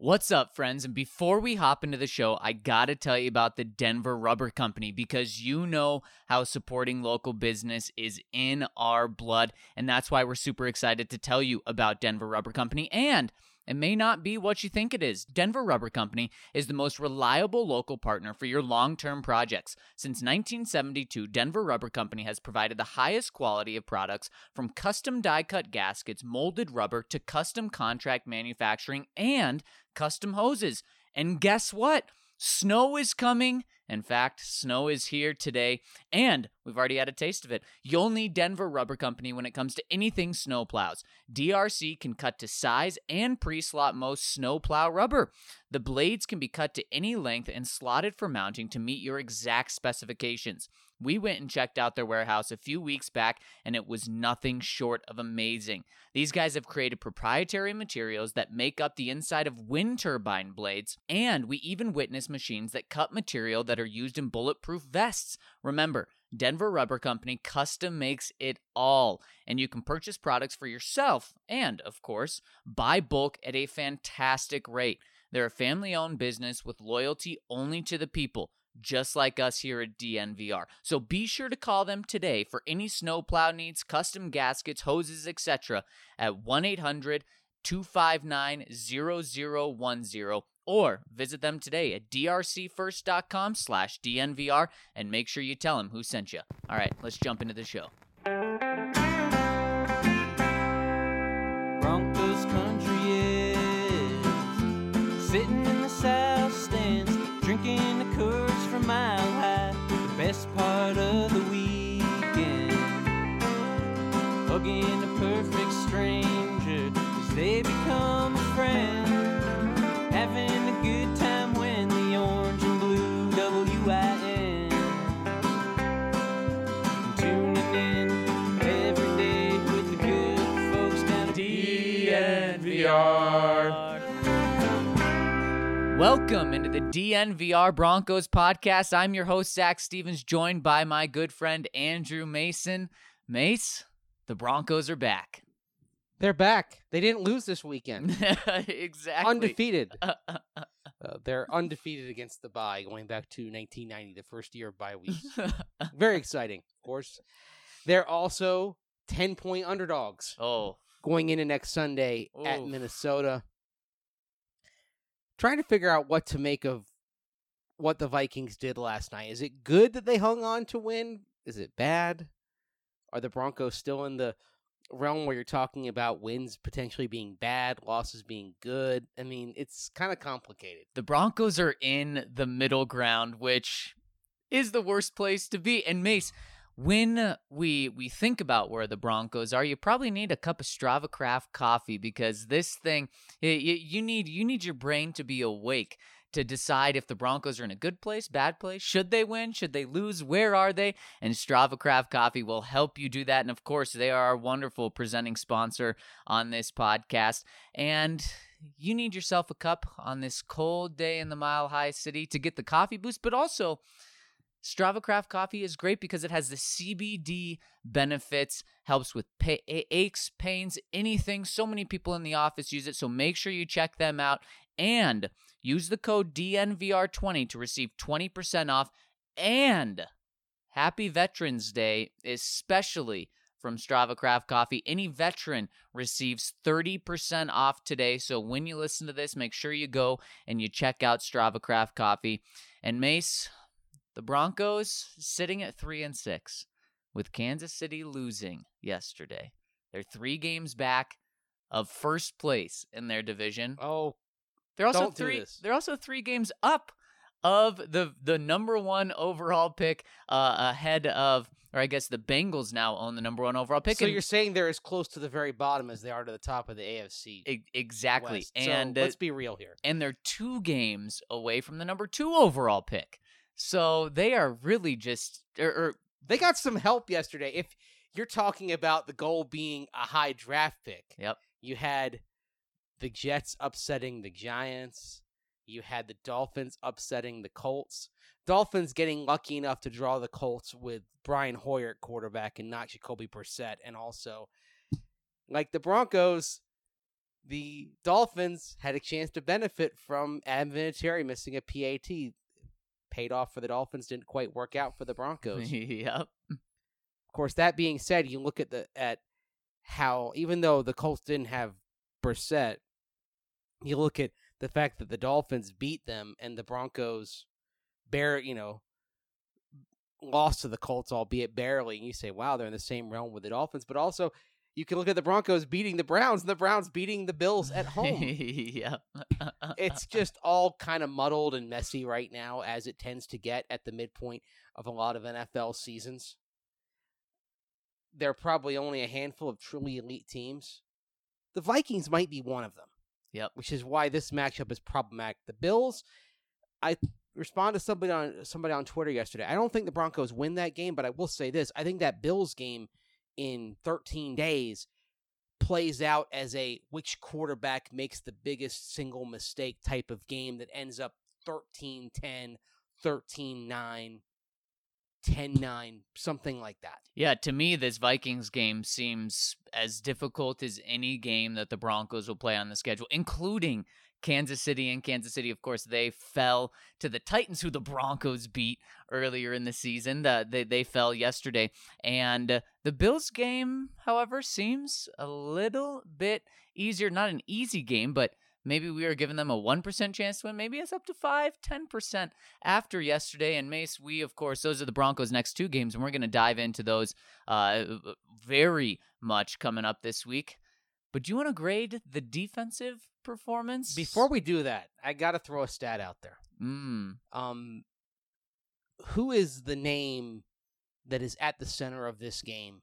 What's up, friends? And before we hop into the show, I gotta tell you about the Denver Rubber Company because you know how supporting local business is in our blood. And that's why we're super excited to tell you about Denver Rubber Company. And it may not be what you think it is. Denver Rubber Company is the most reliable local partner for your long term projects. Since 1972, Denver Rubber Company has provided the highest quality of products from custom die cut gaskets, molded rubber, to custom contract manufacturing and custom hoses. And guess what? Snow is coming. In fact, snow is here today, and we've already had a taste of it. You'll need Denver Rubber Company when it comes to anything snow plows. DRC can cut to size and pre slot most snow plow rubber. The blades can be cut to any length and slotted for mounting to meet your exact specifications. We went and checked out their warehouse a few weeks back, and it was nothing short of amazing. These guys have created proprietary materials that make up the inside of wind turbine blades, and we even witnessed machines that cut material that are used in bulletproof vests. Remember, Denver Rubber Company custom makes it all, and you can purchase products for yourself and, of course, buy bulk at a fantastic rate. They're a family owned business with loyalty only to the people just like us here at DNVR. So be sure to call them today for any snowplow needs, custom gaskets, hoses, etc. at 1 800 259 0010 or visit them today at drcfirst.com slash dnvr and make sure you tell them who sent you. All right, let's jump into the show. Welcome into the DNVR Broncos podcast. I'm your host, Zac Stevens, joined by my good friend Andrew Mason. Mace, the Broncos are back. They're back. They didn't lose this weekend. exactly. Undefeated. Uh, they're undefeated against the bye going back to 1990, the first year of bye weeks. Very exciting, of course. They're also 10 point underdogs oh, going into next Sunday at Minnesota. Trying to figure out what to make of what the Vikings did last night. Is it good that they hung on to win? Is it bad? Are the Broncos still in the realm where you're talking about wins potentially being bad, losses being good? I mean, it's kind of complicated. the Broncos are in the middle ground, which is the worst place to be. And Mace, when uh, we we think about where the Broncos are, you probably need a cup of Strava Craft coffee because this thing you, you need you need your brain to be awake to decide if the Broncos are in a good place, bad place, should they win, should they lose, where are they? And Strava Craft Coffee will help you do that. And of course, they are our wonderful presenting sponsor on this podcast. And you need yourself a cup on this cold day in the Mile High City to get the coffee boost, but also Strava Craft Coffee is great because it has the CBD benefits, helps with pa- aches, pains, anything. So many people in the office use it, so make sure you check them out and use the code DNVR20 to receive 20% off and Happy Veterans Day, especially from Strava Craft Coffee. Any veteran receives 30% off today. So when you listen to this, make sure you go and you check out Strava Craft Coffee. And Mace, the Broncos sitting at 3 and 6 with Kansas City losing yesterday. They're 3 games back of first place in their division. Oh, They're also three. They're also three games up of the the number one overall pick, uh, ahead of, or I guess the Bengals now own the number one overall pick. so and- you're saying they're as close to the very bottom as they are to the top of the AFC. E- exactly, West. So and uh, let's be real here. and they're two games away from the number two overall pick. So they are really just, or, or They got some help yesterday. If you're talking about the goal being a high draft pick, Yep. you had the Jets upsetting the Giants. You had the Dolphins upsetting the Colts. Dolphins getting lucky enough to draw the Colts with Brian Hoyer at quarterback and not Jacoby Brissett. And also, like the Broncos, the Dolphins had a chance to benefit from Adam Vinatieri missing a PAT. Paid off for the Dolphins, didn't quite work out for the Broncos. yep, Of course, that being said, you look at the at how even though the Colts didn't have Brissett, you look at the fact that the Dolphins beat them and the Broncos bear you know lost to the Colts, albeit barely, and you say, wow, they're in the same realm with the Dolphins. But also you can look at the Broncos beating the Browns and the Browns beating the Bills at home. yep. it's just all kind of muddled and messy right now, as it tends to get at the midpoint of a lot of NFL seasons. There are probably only a handful of truly elite teams. The Vikings might be one of them. Yep. Which is why this matchup is problematic. The Bills, I responded to somebody on somebody on Twitter yesterday. I don't think the Broncos win that game, but I will say this: I think that Bills game in 13 days plays out as a which quarterback makes the biggest single mistake type of game that ends up 13 10, 13 9, 10 9, something like that. Yeah, to me, this Vikings game seems as difficult as any game that the Broncos will play on the schedule, including Kansas City. And Kansas City, of course, they fell to the Titans, who the Broncos beat earlier in the season. The, they, they fell yesterday. And the Bills game, however, seems a little bit easier. Not an easy game, but maybe we are giving them a 1% chance to win. Maybe it's up to 5, 10% after yesterday. And Mace, we, of course, those are the Broncos' next two games, and we're going to dive into those uh, very much coming up this week. But do you want to grade the defensive performance? Before we do that, I got to throw a stat out there. Mm, Um, who is the name that is at the center of this game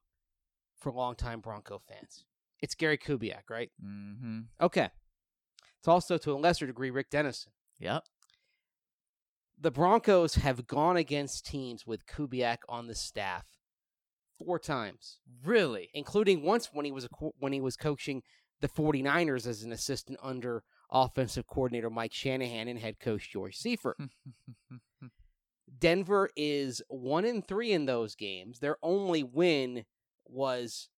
for longtime Bronco fans? It's Gary Kubiak, right? hmm Okay. It's also to a lesser degree Rick Dennison. Yep. The Broncos have gone against teams with Kubiak on the staff four times, Really? including once when he was a, co- when he was coaching the 49ers as an assistant under offensive coordinator Mike Shanahan and head coach George Seifert. Denver is one in three in those games. Their only win was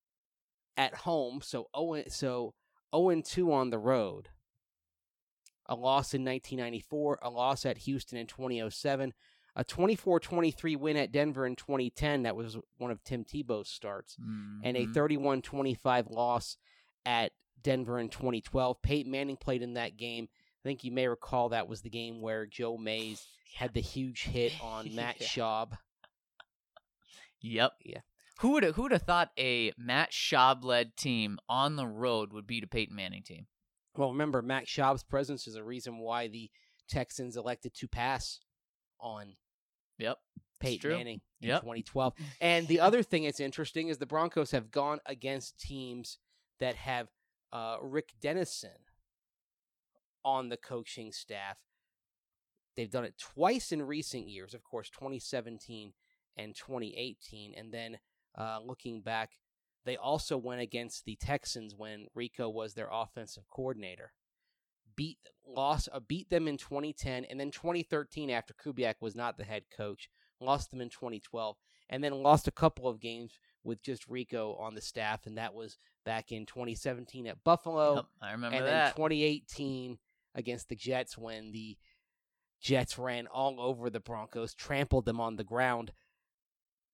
at home, so oh so zero and two on the road. A loss in 1994, a loss at Houston in 2007, a 24-23 win at Denver in 2010. That was one of Tim Tebow's starts, and a Mhm. 31-25 loss at Denver in 2012. Peyton Manning played in that game. I think you may recall that was the game where Joe Mays had the huge hit on Matt Yeah. Schaub. Yep. Yeah. Who would who would have thought a Matt Schaub led team on the road would beat a Peyton Manning team? Well, remember, Matt Schaub's presence is a reason why the Texans elected to pass on Yep. Peyton. Manning in Yep. 2012. And the other thing that's interesting is the Broncos have gone against teams that have uh, Rick Dennison on the coaching staff. They've done it twice in recent years, of course, 2017 and 2018. And then uh, looking back, they also went against the Texans when Rico was their offensive coordinator. Beat lost uh, beat them in 2010 and then 2013 after Kubiak was not the head coach. Lost them in 2012 and then lost a couple of games with just Rico on the staff and that was back in 2017 at Buffalo Yep, I remember and then 2018 against the Jets when the Jets ran all over the Broncos, trampled them on the ground.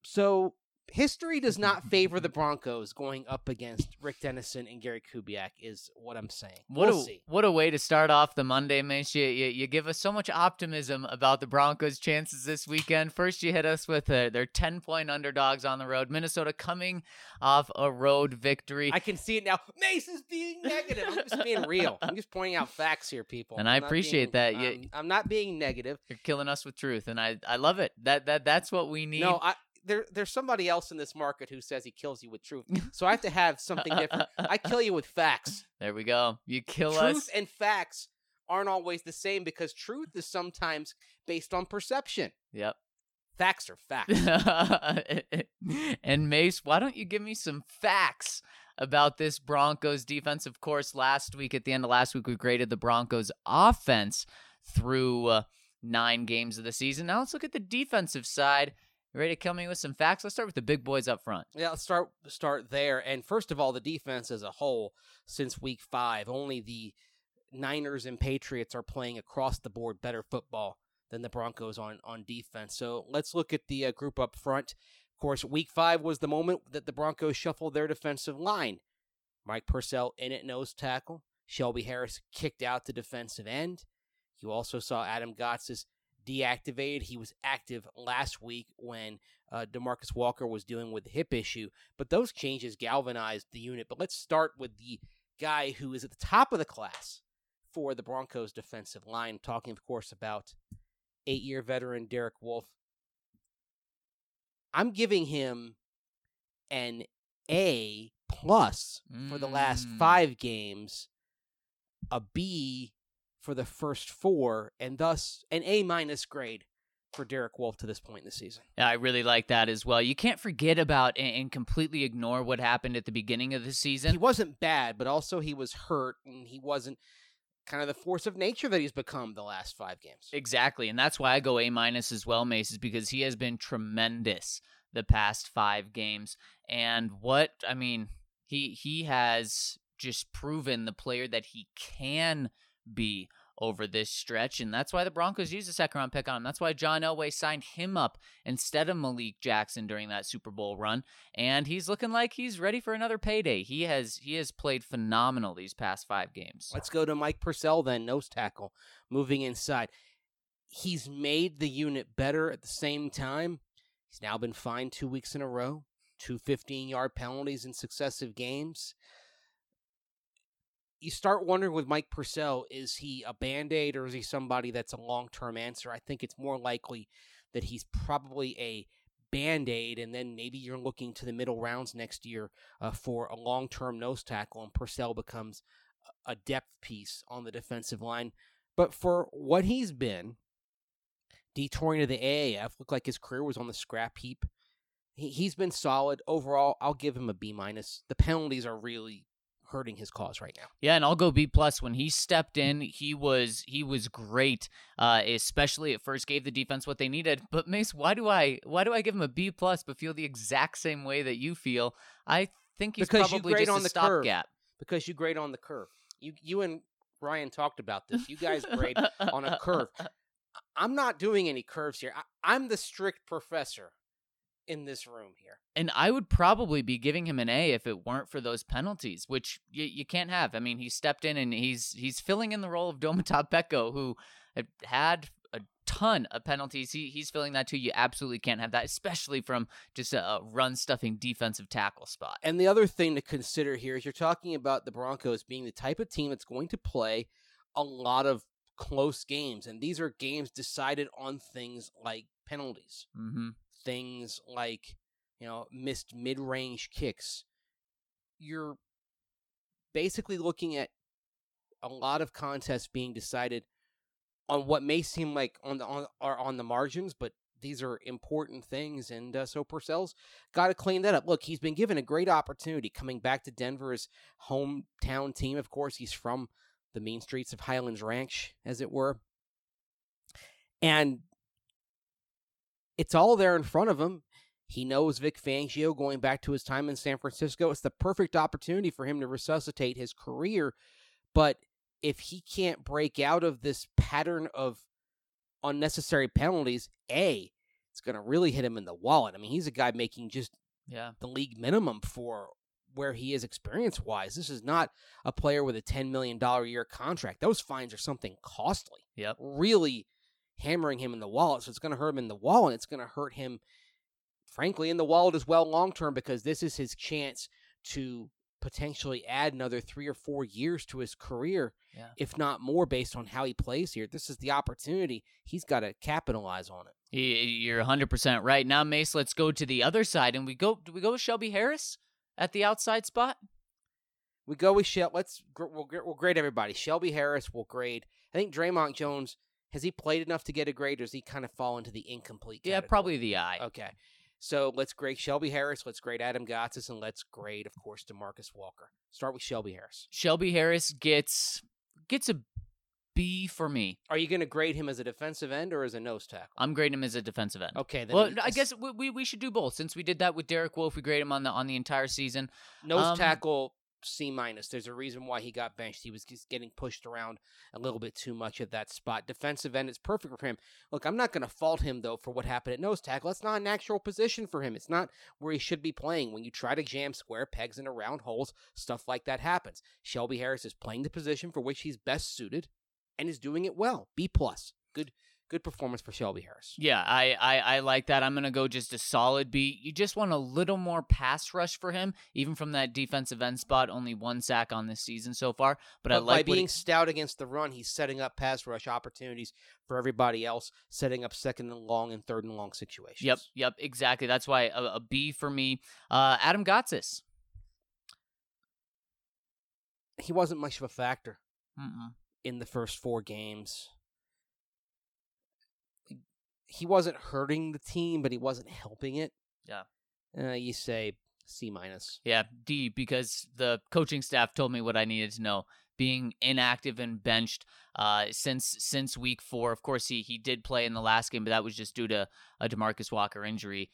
So history does not favor the Broncos going up against Rick Dennison and Gary Kubiak. Is what I'm saying. What we'll a see. what a way to start off the Monday, Mace. You, you, you give us so much optimism about the Broncos' chances this weekend. First, you hit us with uh, their ten point underdogs on the road. Minnesota coming off a road victory, I can see it now. Mace is being negative. I'm just being real. I'm just pointing out facts here, people. And I I'm not appreciate being- that. You- I'm, I'm not being negative. you're killing us with truth, and I I love it. That that that's what we need. No, I there there's somebody else in this market who says he kills you with truth. So I have to have something different. I kill you with facts. there we go. You kill truth us. and facts aren't always the same because truth is sometimes based on perception. Yep. Facts are facts. and Mace, why don't you give me some facts about this Broncos defense? Of course, last week, at the end of last week, we graded the Broncos offense through uh, nine games of the season. Now let's look at the defensive side. Ready to kill me with some facts? Let's start with the big boys up front. Yeah, let's start start there. And first of all, the defense as a whole since week five, only the Niners and Patriots are playing across the board better football than the Broncos on on defense. So let's look at the uh, group up front. Of course, week five was the moment that the Broncos shuffled their defensive line. Mike Purcell in at nose tackle. Shelby Harris kicked out to defensive end. You also saw Adam Gotsis deactivated. He was active last week when uh, Demarcus Walker was dealing with the hip issue, but those changes galvanized the unit. But let's start with the guy who is at the top of the class for the Broncos defensive line. Talking, of course, about eight year veteran Derek Wolfe. I'm giving him an A plus for the last Mm. five games, a B for the first four, and thus an A minus grade for Derek Wolfe to this point in the season. Yeah, I really like that as well. You can't forget about and, completely ignore what happened at the beginning of the season. He wasn't bad, but also he was hurt, and he wasn't kind of the force of nature that he's become the last five games. Exactly, and that's why I go A minus as well, Mace, is because he has been tremendous the past five games. And what I mean, he he has just proven the player that he can be over this stretch, and that's why the Broncos used a second round pick on him. That's why John Elway signed him up instead of Malik Jackson during that Super Bowl run, and he's looking like he's ready for another payday. He has he has played phenomenal these past five games. Let's go to Mike Purcell then, nose tackle, moving inside. He's made the unit better at the same time. He's now been fined two weeks in a row, two 15 yard penalties in successive games. You start wondering with Mike Purcell, is he a band aid or is he somebody that's a long term answer? I think it's more likely that he's probably a band aid, and then maybe you're looking to the middle rounds next year uh, for a long term nose tackle, and Purcell becomes a depth piece on the defensive line. But for what he's been, detouring to the AAF, looked like his career was on the scrap heap. He, he's been solid overall. I'll give him a B minus. The penalties are really hurting his cause right now. Yeah, and I'll go B plus. When he stepped in, he was he was great. Uh, especially at first, gave the defense what they needed. But Mace, why do I why do I give him a B plus but feel the exact same way that you feel? I think he's Because you probably grade just on a the curve. stopgap. Because you grade on the curve. You you and Ryan talked about this. You guys grade on a curve. I'm not doing any curves here. I, I'm the strict professor in this room here. And I would probably be giving him an A if it weren't for those penalties, which you, you can't have. I mean, he stepped in and he's he's filling in the role of Domata Peko, who had had a ton of penalties. He he's filling that too. You absolutely can't have that, especially from just a, a run stuffing defensive tackle spot. And the other thing to consider here is you're talking about the Broncos being the type of team that's going to play a lot of close games. And these are games decided on things like penalties, Mm-hmm. Things like, you know, missed mid range kicks. You're basically looking at a lot of contests being decided on what may seem like on the on are on the margins, but these are important things, and uh, so Purcell's got to clean that up. Look, he's been given a great opportunity coming back to Denver, his hometown team. Of course, he's from the mean streets of Highlands Ranch, as it were, and it's all there in front of him. He knows Vic Fangio going back to his time in San Francisco. It's the perfect opportunity for him to resuscitate his career. But if he can't break out of this pattern of unnecessary penalties, A, it's going to really hit him in the wallet. I mean, he's a guy making just Yeah. the league minimum for where he is experience wise. This is not a player with a $10 million a year contract. Those fines are something costly, Yep. really hammering him in the wallet. So it's going to hurt him in the wallet. And it's going to hurt him, frankly, in the wallet as well long term because this is his chance to potentially add another three or four years to his career, Yeah. if not more, based on how he plays here. This is the opportunity. He's got to capitalize on it. You're 100% right. Now, Mace, let's go to the other side and we go do we go with Shelby Harris at the outside spot? We go with Shel. Let's we'll, we'll grade everybody. Shelby Harris will grade. I think Dre'Mont Jones has he played enough to get a grade, or does he kind of fall into the incomplete? Yeah, probably the I. Okay, so let's grade Shelby Harris. Let's grade Adam Gotsis, and let's grade, of course, Demarcus Walker. Start with Shelby Harris. Shelby Harris gets gets a B for me. Are you going to grade him as a defensive end or as a nose tackle? I'm grading him as a defensive end. okay, then Well, he- I guess we, we we should do both since we did that with Derek Wolfe. We grade him on the on the entire season. nose um, tackle C minus. There's a reason why he got benched. He was just getting pushed around a little bit too much at that spot. Defensive end, it's perfect for him. Look, I'm not going to fault him though for what happened at nose tackle. That's not an actual position for him. It's not where he should be playing. When you try to jam square pegs into round holes, stuff like that happens. Shelby Harris is playing the position for which he's best suited, and is doing it well. B plus. Good, good performance for Shelby Harris. Yeah, I, I I like that. I'm gonna go just a solid B. You just want a little more pass rush for him, even from that defensive end spot. Only one sack on this season so far, but, I like by being he- stout against the run, he's setting up pass rush opportunities for everybody else, setting up second and long and third and long situations. Yep, yep, exactly. That's why a, a B for me. Uh, Adam Gotsis. He wasn't much of a factor Mm-mm. in the first four games. He wasn't hurting the team, but he wasn't helping it. Yeah. Uh, you say C minus. Yeah, D because the coaching staff told me what I needed to know. Being inactive and benched uh, since since week four. Of course, he he did play in the last game, but that was just due to a Demarcus Walker injury.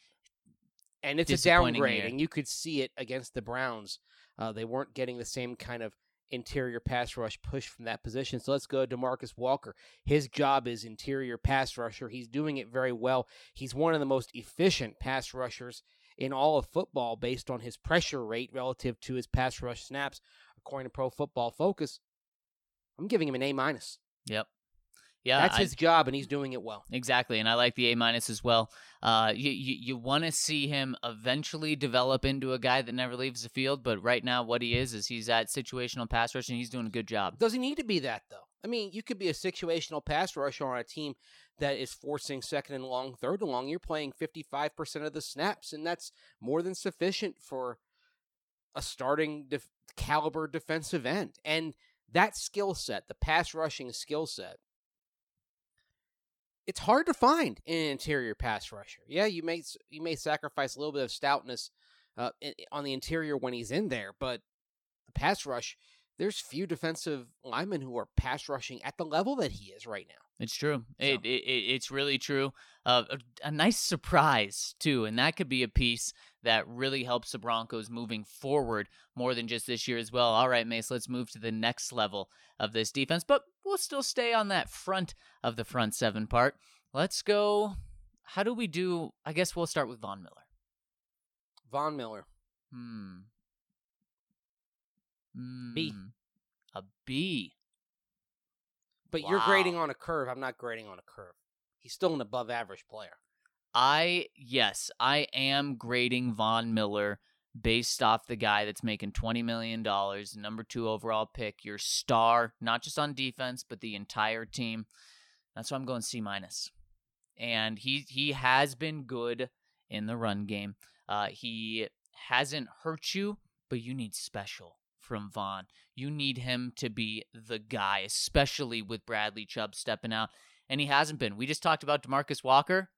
And it's a downgrade, year. and you could see it against the Browns. Uh, they weren't getting the same kind of interior pass rush push from that position. So let's go to Demarcus Walker. His job is interior pass rusher. He's doing it very well. He's one of the most efficient pass rushers in all of football based on his pressure rate relative to his pass rush snaps, according to Pro Football Focus. I'm giving him an A minus. Yep. Yeah, That's I- his job, and he's doing it well. Exactly, and I like the A minus as well. Uh, you you, you want to see him eventually develop into a guy that never leaves the field, but right now what he is is he's at situational pass rush and he's doing a good job. Does he need to be that though? I mean, you could be a situational pass rusher on a team that is forcing second and long, third and long. You're playing 55% of the snaps, and that's more than sufficient for a starting def- caliber defensive end. And that skill set, the pass rushing skill set, it's hard to find an interior pass rusher. Yeah, you may you may sacrifice a little bit of stoutness uh, on the interior when he's in there, but the pass rush there's few defensive linemen who are pass rushing at the level that he is right now. It's true. So- It, it, it it's really true. Uh, a, a nice surprise too, and that could be a piece that really helps the Broncos moving forward more than just this year as well. All right, Mace, let's move to the next level of this defense, but we'll still stay on that front of the front seven part. Let's go. How do we do? I guess we'll start with Von Miller. Von Miller, Hmm. B. Hmm. A B. but you're grading on a curve. I'm not grading on a curve. He's still an above average player. I yes, I am grading Von Miller based off the guy that's making twenty million dollars, number two overall pick, your star, not just on defense but the entire team. That's why I'm going C minus. And he he has been good in the run game. Uh, he hasn't hurt you, but you need special from Von. You need him to be the guy, especially with Bradley Chubb stepping out. And he hasn't been. We just talked about Demarcus Walker.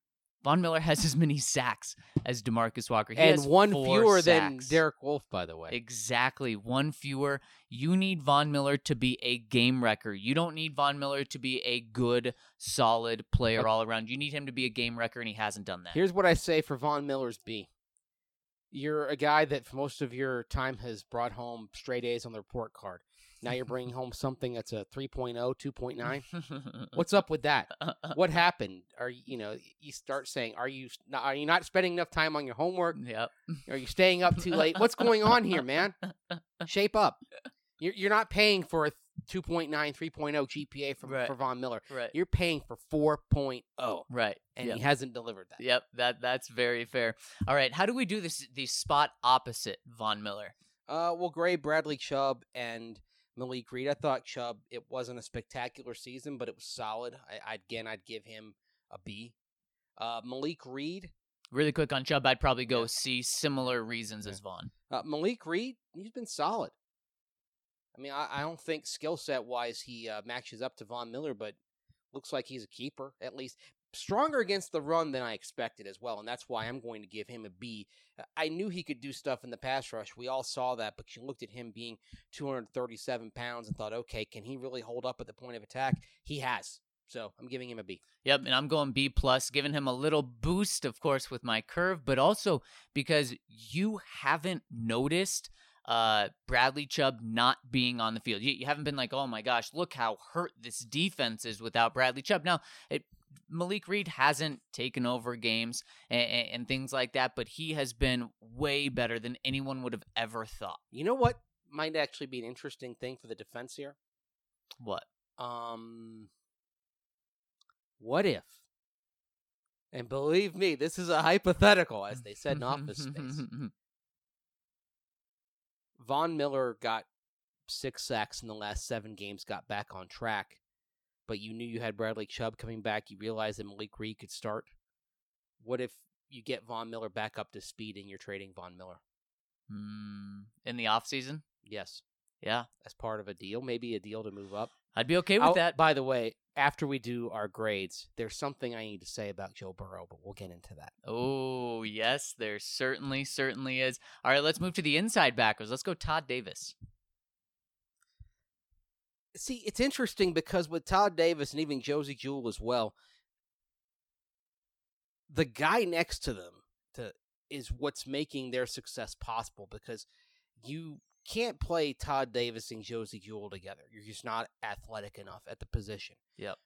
Von Miller has as many sacks as Demarcus Walker. He and has one fewer than sacks. Derek Wolfe, by the way. Exactly. One fewer. You need Von Miller to be a game wrecker. You don't need Von Miller to be a good, solid player all around. You need him to be a game wrecker, and he hasn't done that. Here's what I say for Von Miller's B. You're a guy that for most of your time has brought home straight A's on the report card. Now you're bringing home something that's a 3.0, 2.9. What's up with that? What happened? Are you, you know, you start saying, are you not, are you not spending enough time on your homework? Yep. Are you staying up too late? What's going on here, man? Shape up. You're, you're not paying for a 2.9, 3.0 GPA for, Right. for Von Miller. Right. You're paying for 4.0, Right. and Yep. he hasn't delivered that. Yep, that that's very fair. All right, how do we do this the spot opposite Von Miller? Uh, well, Gray, Bradley Chubb, and Malik Reed. I thought Chubb, it wasn't a spectacular season, but it was solid. I, I again, I'd give him a B. Uh, Malik Reed, Really quick on Chubb, I'd probably go Yeah. C. Similar reasons Yeah. as Von. uh, Malik Reed, he's been solid. I mean, I, I don't think skill set wise he uh, matches up to Von Miller, but looks like he's a keeper at least. Stronger against the run than I expected as well, and that's why I'm going to give him a B. Uh, knew he could do stuff in the pass rush. We all saw that, but you looked at him being 237 pounds and thought, okay, can he really hold up at the point of attack? He has. So I'm giving him a B. Yep, and I'm going B plus, giving him a little boost, of course, with my curve, but also because you haven't noticed uh Bradley Chubb not being on the field. You, you haven't been like, oh my gosh, look how hurt this defense is without Bradley Chubb. Now, it, Malik Reed hasn't taken over games and, and things like that, but he has been way better than anyone would have ever thought. You know what might actually be an interesting thing for the defense here? What? Um, what if? And believe me, this is a hypothetical, as they said in Office Space. Von Miller got six sacks in the last seven games, got back on track, but you knew you had Bradley Chubb coming back. You realized that Malik Reed could start. What if you get Von Miller back up to speed and you're trading Von Miller? Hmm, in the offseason? Yes, Yeah, as part of a deal, maybe a deal to move up. I'd be okay with Oh, that. By the way, after we do our grades, there's something I need to say about Joe Burrow, but we'll get into that. Oh, yes, there certainly, certainly is. All right, let's move to the inside backers. Let's go Todd Davis. See, it's interesting because with Todd Davis and even Josey Jewell as well, the guy next to them to is what's making their success possible because you can't play Todd Davis and Josey Jewell together. You're just not athletic enough at the position. Yep.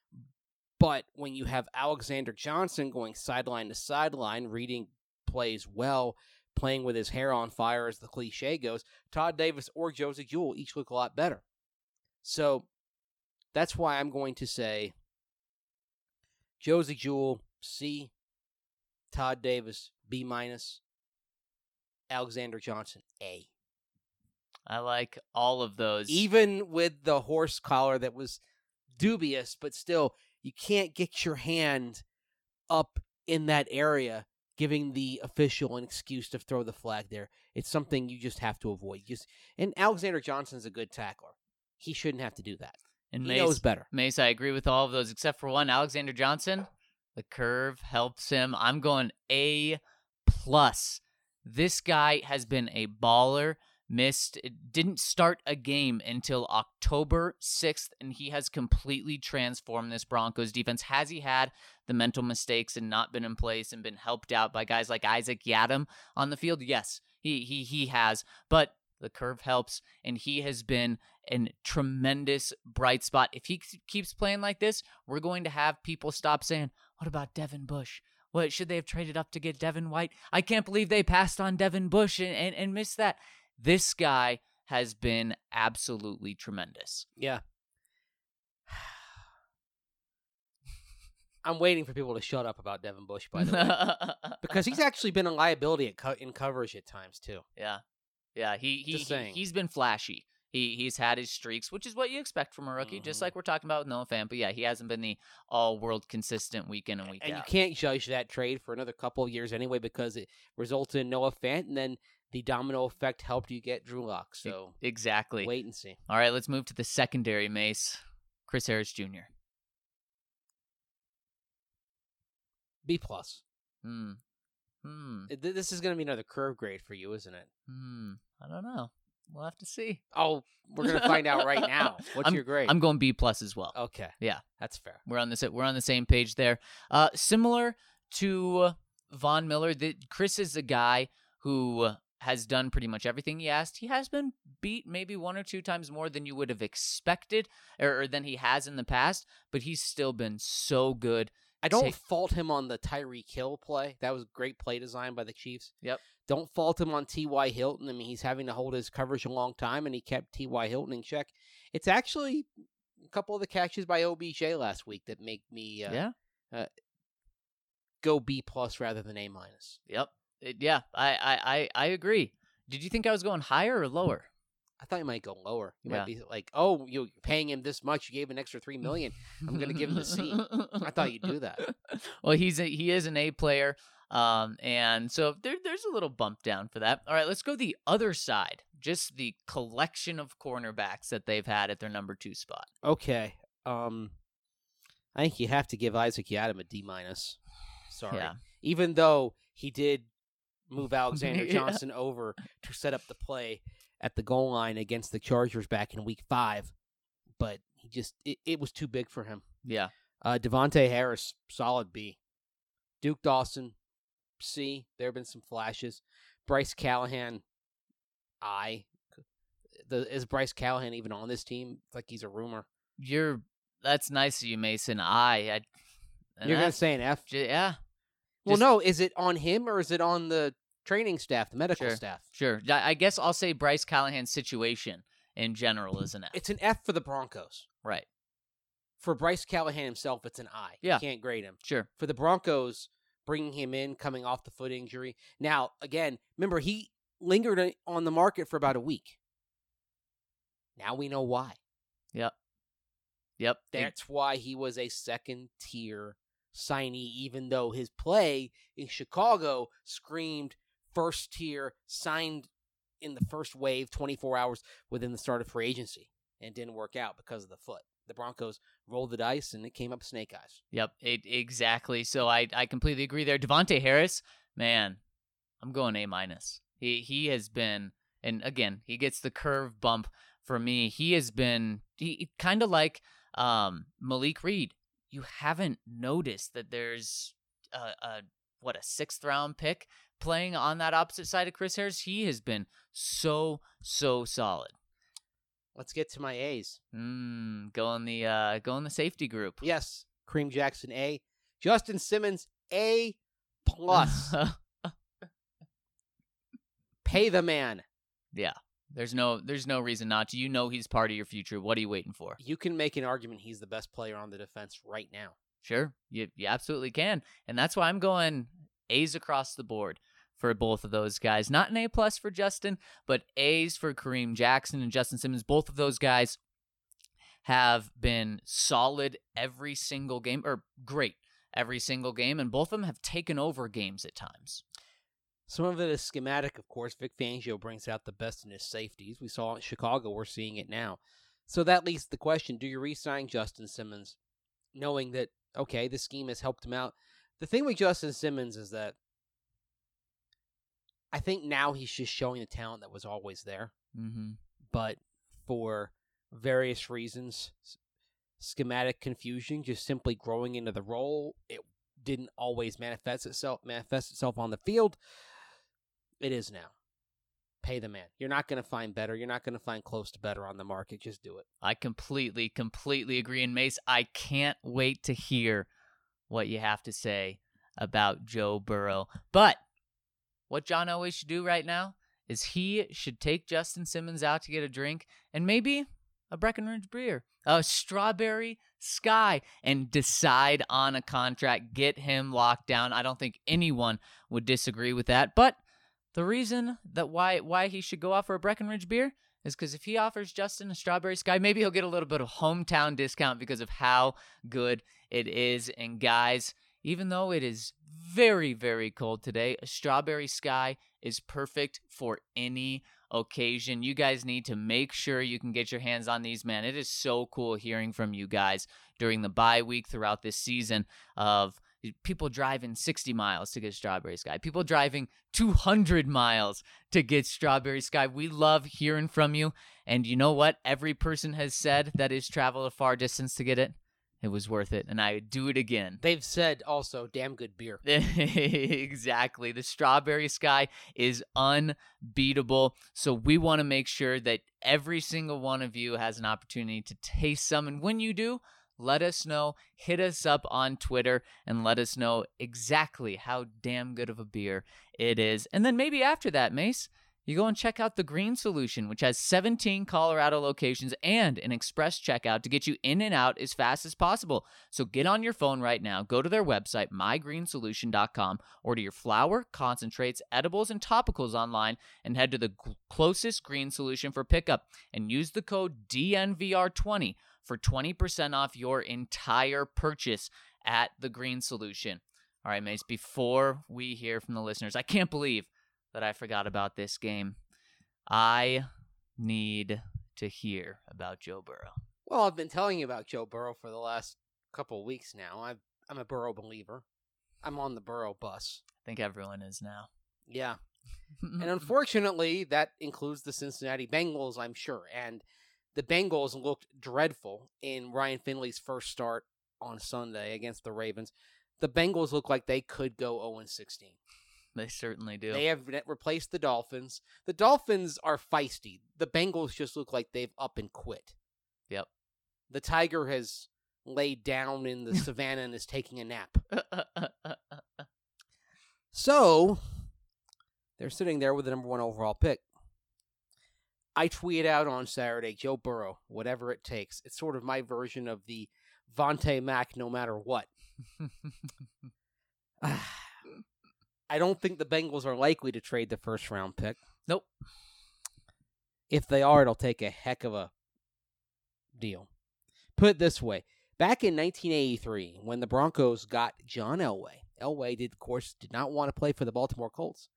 But when you have Alexander Johnson going sideline to sideline, reading plays well, playing with his hair on fire, as the cliche goes, Todd Davis or Josey Jewell each look a lot better. So that's why I'm going to say Josey Jewell C, Todd Davis B minus, Alexander Johnson A. I like all of those. Even with the horse collar that was dubious, but still, you can't get your hand up in that area, giving the official an excuse to throw the flag there. It's something you just have to avoid. Just and Alexander Johnson's a good tackler. He shouldn't have to do that. and he Mace, knows better. Mace, I agree with all of those except for one. Alexander Johnson, the curve helps him. I'm going A plus. This guy has been a baller. Missed, it didn't start a game until October 6th, and he has completely transformed this Broncos defense. Has he had the mental mistakes and not been in place and been helped out by guys like Isaac Yiadom on the field? Yes, he he he has. But the curve helps, and he has been a tremendous bright spot. If he keeps playing like this, we're going to have people stop saying, "What about Devin Bush? What should they have traded up to get Devin White? I can't believe they passed on Devin Bush and, and, and missed that." This guy has been absolutely tremendous. Yeah. I'm waiting for people to shut up about Devin Bush, by the way, because he's actually been a liability at co- in coverage at times too. yeah, yeah, he, he, he he's been flashy. He he's had his streaks, which is what you expect from a rookie, just Mhm. like we're talking about with Noah Fant. But yeah, he hasn't been the all world consistent week in and week out. and you can't judge that trade for another couple of years anyway because it resulted in Noah Fant, and then the domino effect helped you get Drew Lock. So exactly. wait and see. All right, let's move to the secondary mace. Chris Harris Jr. B plus. Hmm. Hmm. This is going to be another curve grade for you, isn't it? Hmm. I don't know. We'll have to see. Oh, we're going to find out right now. What's I'm- your grade? I'm going B plus as well. okay. Yeah. that's fair. We're on the we're on the same page there. Uh, similar to Von Miller, that Chris is a guy who has done pretty much everything he asked. He has been beat maybe one or two times more than you would have expected or, or than he has in the past, but he's still been so good. I don't Take- fault him on the Tyreek Hill play. That was great play design by the Chiefs. Yep. Don't fault him on T.Y. Hilton. I mean, he's having to hold his coverage a long time, and he kept T.Y. Hilton in check. It's actually a couple of the catches by OBJ last week that make me uh, yeah. go B plus rather than A minus. Yep. It- yeah, I, I, I, I agree. Did you think I was going higher or lower? I thought you might go lower. You Yeah. might be like, "Oh, you're paying him this much. You gave an extra three million. I'm gonna give him the a C. I thought you'd do that. well, he's a, he is an A player, um, and so there, there's a little bump down for that. All right, let's go the other side. Just the collection of cornerbacks that they've had at their number two spot. Okay. Um, I think you have to give Isaac Yiadom a D minus. Sorry. Yeah. Even though he did move Alexander Yeah. Johnson over to set up the play at the goal line against the Chargers back in Week Five, but he just it, it was too big for him. Yeah. Uh, Davontae Harris, solid B. Duke Dawson, C. There have been some flashes. Bryce Callahan, I. The, is Bryce Callahan even on this team? It's like he's a rumor. You're that's nice of you, Mason. I, I You're gonna say an F? j- yeah, Well, no. Is it on him or is it on the training staff, the medical Sure. staff? sure. I guess I'll say Bryce Callahan's situation in general is an F. It's an F for the Broncos. right. For Bryce Callahan himself, it's an I. Yeah. You can't grade him. Sure. For the Broncos, bringing him in, coming off the foot injury. Now, again, remember he lingered on the market for about a week. Now we know why. Yep. Yep. That's why he was a second tier signee, even though his play in Chicago screamed first tier, signed in the first wave 24 hours within the start of free agency, and didn't work out because of the foot. The Broncos rolled the dice, and it came up snake eyes. Yep, it, exactly. So I I completely agree there. Davontae Harris, man, I'm going A minus. He he has been, and again, he gets the curve bump for me. He has been he kind of like um Malik Reed. You haven't noticed that there's a, a what a sixth round pick playing on that opposite side of Chris Harris. He has been so so solid. Let's get to my A's. Mm, go in the uh go in the safety group. Yes, Kareem Jackson A, Justin Simmons A plus. Pay the man. Yeah. There's no there's no reason not to. You know he's part of your future. What are you waiting for? You can make an argument he's the best player on the defense right now. Sure. You you absolutely can. And that's why I'm going A's across the board for both of those guys. Not an A plus for Justin, but A's for Kareem Jackson and Justin Simmons. Both of those guys have been solid every single game or great every single game and both of them have taken over games at times. Some of it is schematic, of course. Vic Fangio brings out the best in his safeties. We saw it in Chicago. We're seeing it now. So that leads to the question do you re sign Justin Simmons knowing that, okay, the scheme has helped him out? The thing with Justin Simmons is that I think now he's just showing the talent that was always there, Mhm. but for various reasons, schematic confusion, just simply growing into the role, it didn't always manifest itself manifest itself on the field. It is now. Pay the man. You're not going to find better. You're not going to find close to better on the market. Just do it. I completely, completely agree. And Mace, I can't wait to hear what you have to say about Joe Burrow. But what John Elway should do right now is he should take Justin Simmons out to get a drink and maybe a Breckenridge beer, a strawberry sky, and decide on a contract. Get him locked down. I don't think anyone would disagree with that. But the reason that why why he should go out for a Breckenridge beer is because if he offers Justin a strawberry sky, maybe he'll get a little bit of hometown discount because of how good it is. And guys, even though it is very, very cold today, a strawberry sky is perfect for any occasion. You guys need to make sure you can get your hands on these, man. It is so cool hearing from you guys during the bye week throughout this season of people driving 60 miles to get strawberry sky people driving 200 miles to get strawberry sky we love hearing from you and you know what every person has said that has traveled a far distance to get it it was worth it, and I would do it again. They've said also damn good beer. exactly. The strawberry sky is unbeatable. So we want to make sure that every single one of you has an opportunity to taste some. And when you do, let us know. Hit us up on Twitter and let us know exactly how damn good of a beer it is. And then maybe after that, Mace, you go and check out the Green Solution, which has 17 Colorado locations and an express checkout to get you in and out as fast as possible. So get on your phone right now, go to their website, mygreensolution.com, order your flour, concentrates, edibles, and topicals online, and head to the closest Green Solution for pickup and use the code DNVR20 for 20% off your entire purchase at the Green Solution. All right, Mace, before we hear from the listeners, I can't believe that I forgot about this game. I need to hear about Joe Burrow. Well, I've been telling you about Joe Burrow for the last couple of weeks now. i I'm a Burrow believer. I'm on the Burrow bus. I think everyone is now. Yeah. and unfortunately, that includes the Cincinnati Bengals, I'm sure. And the Bengals looked dreadful in Ryan Finley's first start on Sunday against the Ravens. The Bengals look like they could go 0 16. they certainly do. They have replaced the Dolphins. The Dolphins are feisty. The Bengals just look like they've up and quit. Yep. The Tiger has laid down in the savannah and is taking a nap. So they're sitting there with the number one overall pick. I tweet out on Saturday, Joe Burrow, whatever it takes. It's sort of my version of the Vontae Mack, no matter what. I don't think the Bengals are likely to trade the first round pick. nope. If they are, it'll take a heck of a deal. Put it this way back in 1983, when the Broncos got John Elway, Elway did, of course, did not want to play for the Baltimore Colts.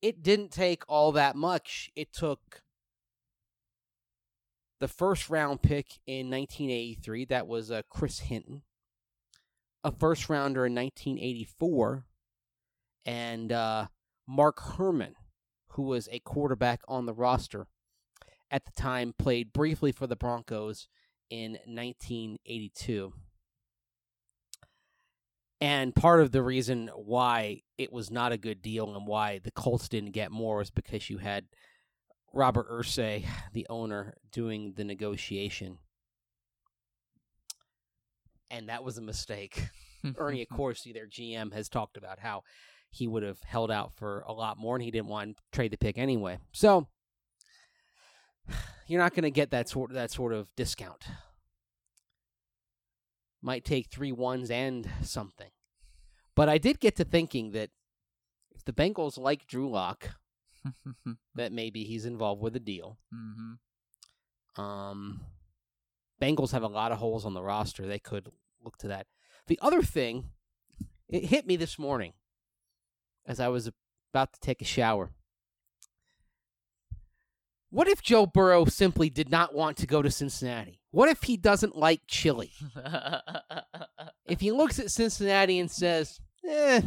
It didn't take all that much. It took the first round pick in 1983. That was uh, Chris Hinton. A first rounder in 1984. And uh, Mark Herrmann, who was a quarterback on the roster at the time, played briefly for the Broncos in 1982. And part of the reason why it was not a good deal and why the Colts didn't get more was because you had Robert Irsay, the owner, doing the negotiation. And that was a mistake. Ernie of Accorsi, their GM, has talked about how he would have held out for a lot more and he didn't want to trade the pick anyway. So you're not going to get that sort that sort of discount. Might take three ones and something. But I did get to thinking that if the Bengals like Drew Lock, that maybe he's involved with a deal. hmm Um, Bengals have a lot of holes on the roster. They could look to that. The other thing, it hit me this morning as I was about to take a shower. What if Joe Burrow simply did not want to go to Cincinnati? What if he doesn't like chili? If he looks at Cincinnati and says, eh,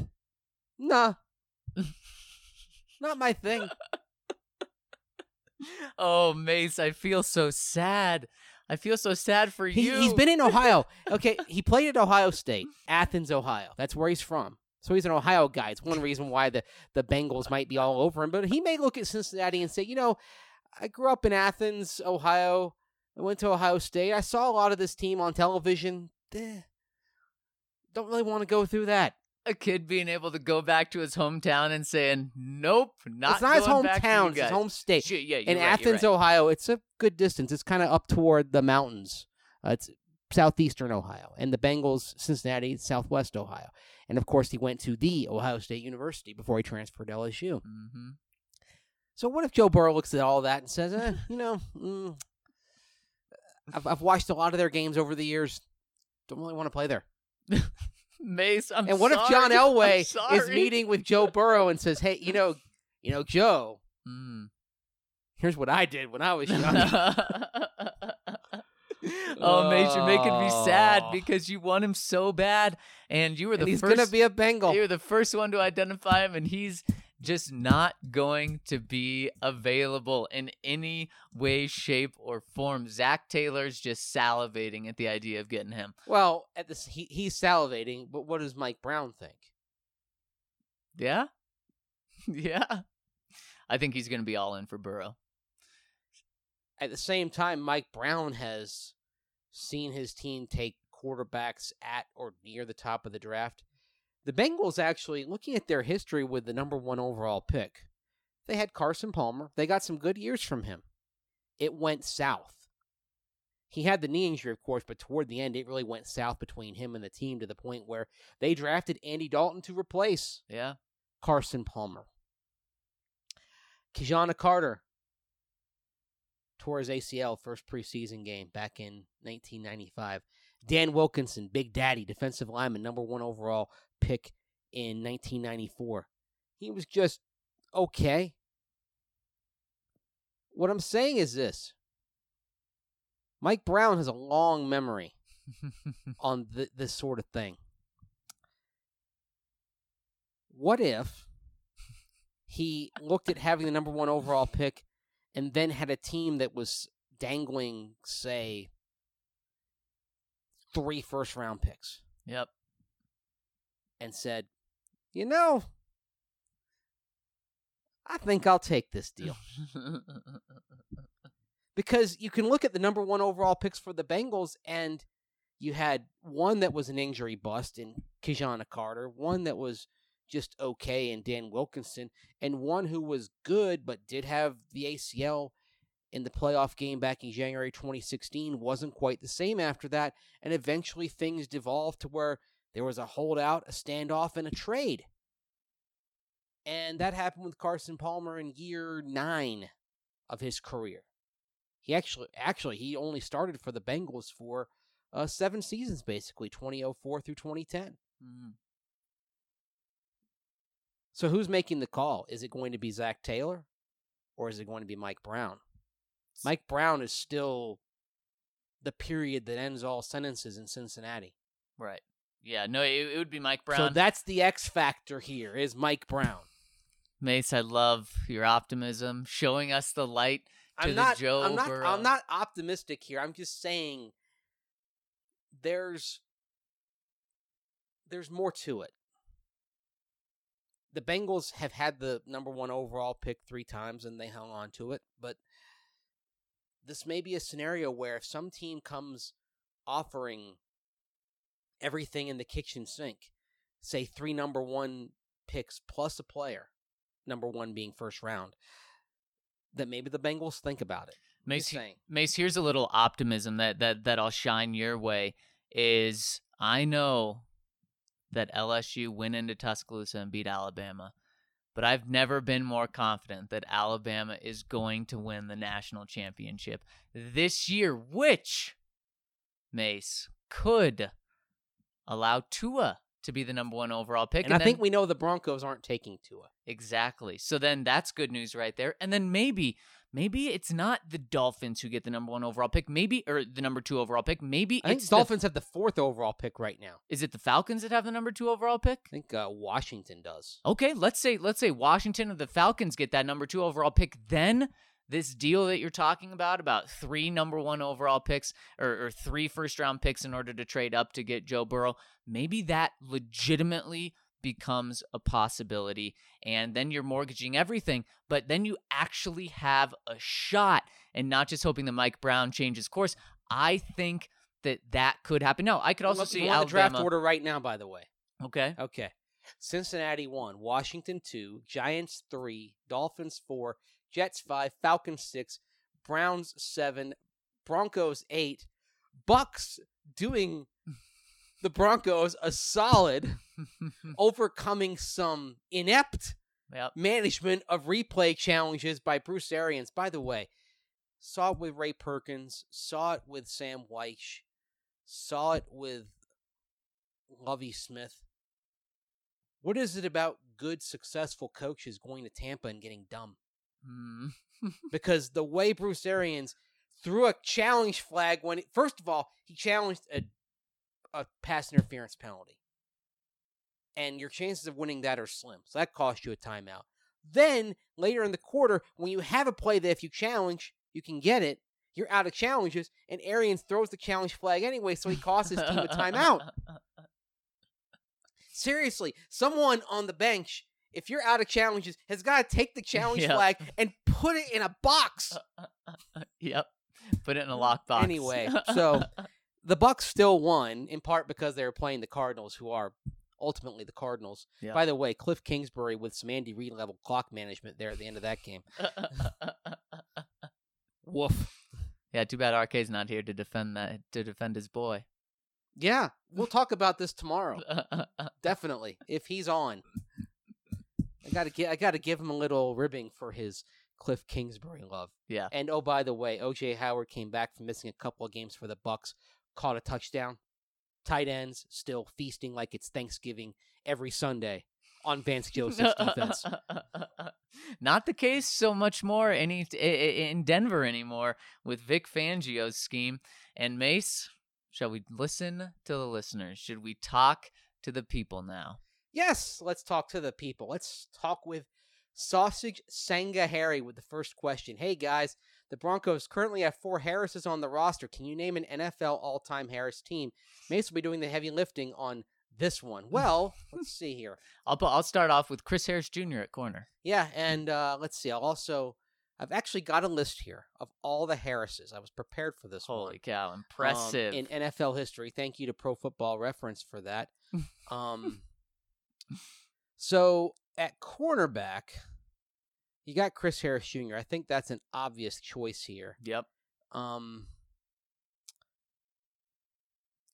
nah, not my thing. oh, Mace, I feel so sad. I feel so sad for He, you. he's been in Ohio. Okay, he played at Ohio State, Athens, Ohio. That's where he's from. So he's an Ohio guy. It's one reason why the, the Bengals might be all over him. But he may look at Cincinnati and say, you know, I grew up in Athens, Ohio. I went to Ohio State. I saw a lot of this team on television. Eh, don't really want to go through that. A kid being able to go back to his hometown and saying, "Nope, not." it's not his going back to you hometown, it's his home state. Yeah, in right, Athens, right. Ohio, it's a good distance. It's kind of up toward the mountains. Uh, it's southeastern Ohio, and the Bengals, Cincinnati, southwest Ohio, and of course he went to the Ohio State University before he transferred to LSU. Mhm. So what if Joe Burrow looks at all that and says, eh, you know, mm, I've I've watched a lot of their games over the years. Don't really want to play there. Mace, I'm and what if. John Elway is meeting with Joe Burrow and says, hey, you know, you know, Joe, Mm. here's what I did when I was young. oh, Mace, you're making me sad Oh. because you want him so bad, and you were the and he's first. gonna be a Bengal. you were the first one to identify him, and he's just not going to be available in any way, shape, or form. Zac Taylor's just salivating at the idea of getting him. Well, at this he, he's salivating, but what does Mike Brown think? Yeah? yeah. I think he's going to be all in for Burrow. At the same time, Mike Brown has seen his team take quarterbacks at or near the top of the draft. The Bengals actually, looking at their history with the number one overall pick, they had Carson Palmer. They got some good years from him. It went south. He had the knee injury, of course, but toward the end, it really went south between him and the team to the point where they drafted Andy Dalton to replace Yeah. Carson Palmer. Ki-Jana Carter tore his ACL first preseason game back in 1995. Dan Wilkinson, Big Daddy, defensive lineman, number one overall pick in 1994. He was just okay. What I'm saying is this Mike Brown has a long memory on th- this sort of thing. What if he looked at having the number one overall pick and then had a team that was dangling, say, three first round picks yep. And said, you know, I think I'll take this deal. because you can look at the number one overall picks for the Bengals, and you had one that was an injury bust in Ki-Jana Carter, one that was just okay in Dan Wilkinson, and one who was good but did have the ACL in the playoff game back in January 2016 wasn't quite the same after that, and eventually things devolved to where there was a holdout, a standoff, and a trade. And that happened with Carson Palmer in year nine of his career. He actually, actually, he only started for the Bengals for uh, seven seasons, basically 2004 through 2010. Mhm. So who's making the call? Is it going to be Zac Taylor, or is it going to be Mike Brown? Mike Brown is still the period that ends all sentences in Cincinnati. Right. Yeah. No, it, it would be Mike Brown. So that's the X factor here is Mike Brown. Mace, I love your optimism, showing us the light to I'm the not, Joe I'm not, Burrow. I'm not optimistic here. I'm just saying there's there's more to it. The Bengals have had the number one overall pick three times and they hung on to it, but this may be a scenario where if some team comes offering everything in the kitchen sink, say three number one picks plus a player, number one being first round, that maybe the Bengals think about it. Mace, Just he- saying. Mace, here's a little optimism that that that I'll shine your way. Is I know that LSU went into Tuscaloosa and beat Alabama, but I've never been more confident that Alabama is going to win the national championship this year, which Mace could allow Tua to be the number one overall pick. And, I think we know the Broncos aren't taking Tua. Exactly. So then that's good news right there. And then maybe, maybe it's not the Dolphins who get the number one overall pick. Maybe, or the number two overall pick. Maybe I think it's the Dolphins have the fourth overall pick right now. is it the Falcons that have the number two overall pick? I think uh, Washington does. Okay, let's say let's say Washington or the Falcons get that number two overall pick. Then this deal that you're talking about, about three number one overall picks or, or three first round picks in order to trade up to get Joe Burrow, maybe that legitimately becomes a possibility. And then you're mortgaging everything, but then you actually have a shot and not just hoping that Mike Brown changes course. I think that that could happen. No, I could also Look, see the draft order right now, by the way. Okay. Okay. Cincinnati one, Washington two, Giants three, Dolphins four, Jets five, Falcons six, Browns seven, Broncos eight, Bucks doing the Broncos a solid, overcoming some inept yep. management of replay challenges by Bruce Arians. By the way, saw it with Ray Perkins, saw it with Sam Wyche, saw it with Lovie Smith. What is it about good, successful coaches going to Tampa and getting dumb? Mm. Because the way Bruce Arians threw a challenge flag when, it, first of all, he challenged a, a pass interference penalty. And your chances of winning that are slim. So that cost you a timeout. Then later in the quarter, when you have a play that if you challenge, you can get it, you're out of challenges, and Arians throws the challenge flag anyway, so he costs his team a timeout. Seriously, someone on the bench, if you're out of challenges, has got to take the challenge Yeah. flag and put it in a box. yep. Put it in a lockbox. Anyway, so the Bucks still won in part because they were playing the Cardinals, who are ultimately the Cardinals. Yeah. By the way, Cliff Kingsbury with some Andy Reid level clock management there at the end of that game. Woof. yeah, too bad RK's not here to defend that to defend his boy. Yeah, we'll talk about this tomorrow. Definitely, if he's on. I gotta get. I gotta give him a little ribbing for his Cliff Kingsbury love. yeah. And oh, by the way, OJ Howard came back from missing a couple of games for the Bucks, caught a touchdown. Tight ends still feasting like it's Thanksgiving every Sunday on Vance Joseph's defense. Not the case so much more any in Denver anymore with Vic Fangio's scheme and Mace. Shall we listen to the listeners? Should we talk to the people now? Yes, let's talk to the people. Let's talk with Sausage Sanga Harry with the first question. Hey guys, the Broncos currently have four Harrises on the roster. Can you name an NFL all-time Harris team? Mace will be doing the heavy lifting on this one. Well, let's see here. I'll I'll start off with Chris Harris Jr. at corner. Yeah, and uh, let's see. I'll also I've actually got a list here of all the Harrises. I was prepared for this Holy one. cow, um, impressive! in NFL history. Thank you to Pro Football Reference for that. um, so at cornerback, you got Chris Harris Jr. I think that's an obvious choice here. yep. Um,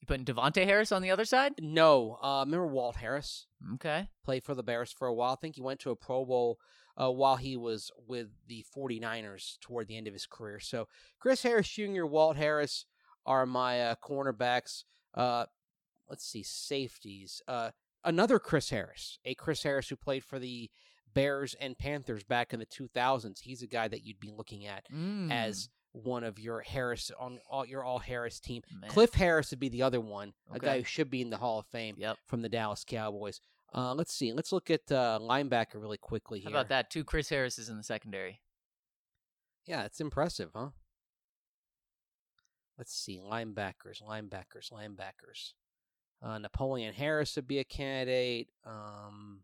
You putting Davontae Harris on the other side? no, uh, remember Walt Harris Okay. played for the Bears for a while. I think he went to a Pro Bowl uh, while he was with the 49ers toward the end of his career. So Chris Harris Jr., Walt Harris are my uh, cornerbacks. Uh, let's see, safeties. Uh, another Chris Harris, a Chris Harris who played for the Bears and Panthers back in the 2000s. He's a guy that you'd be looking at Mm, as one of your Harris on all your all Harris team. man. Cliff Harris would be the other one, a guy who should be in the Hall of Fame Yep. from the Dallas Cowboys. Uh, let's see. Let's look at uh, linebacker really quickly How here. about that? Two Chris Harrises in the secondary. Yeah, it's impressive, huh? Let's see. Linebackers, linebackers, linebackers. Uh, Napoleon Harris would be a candidate. Um,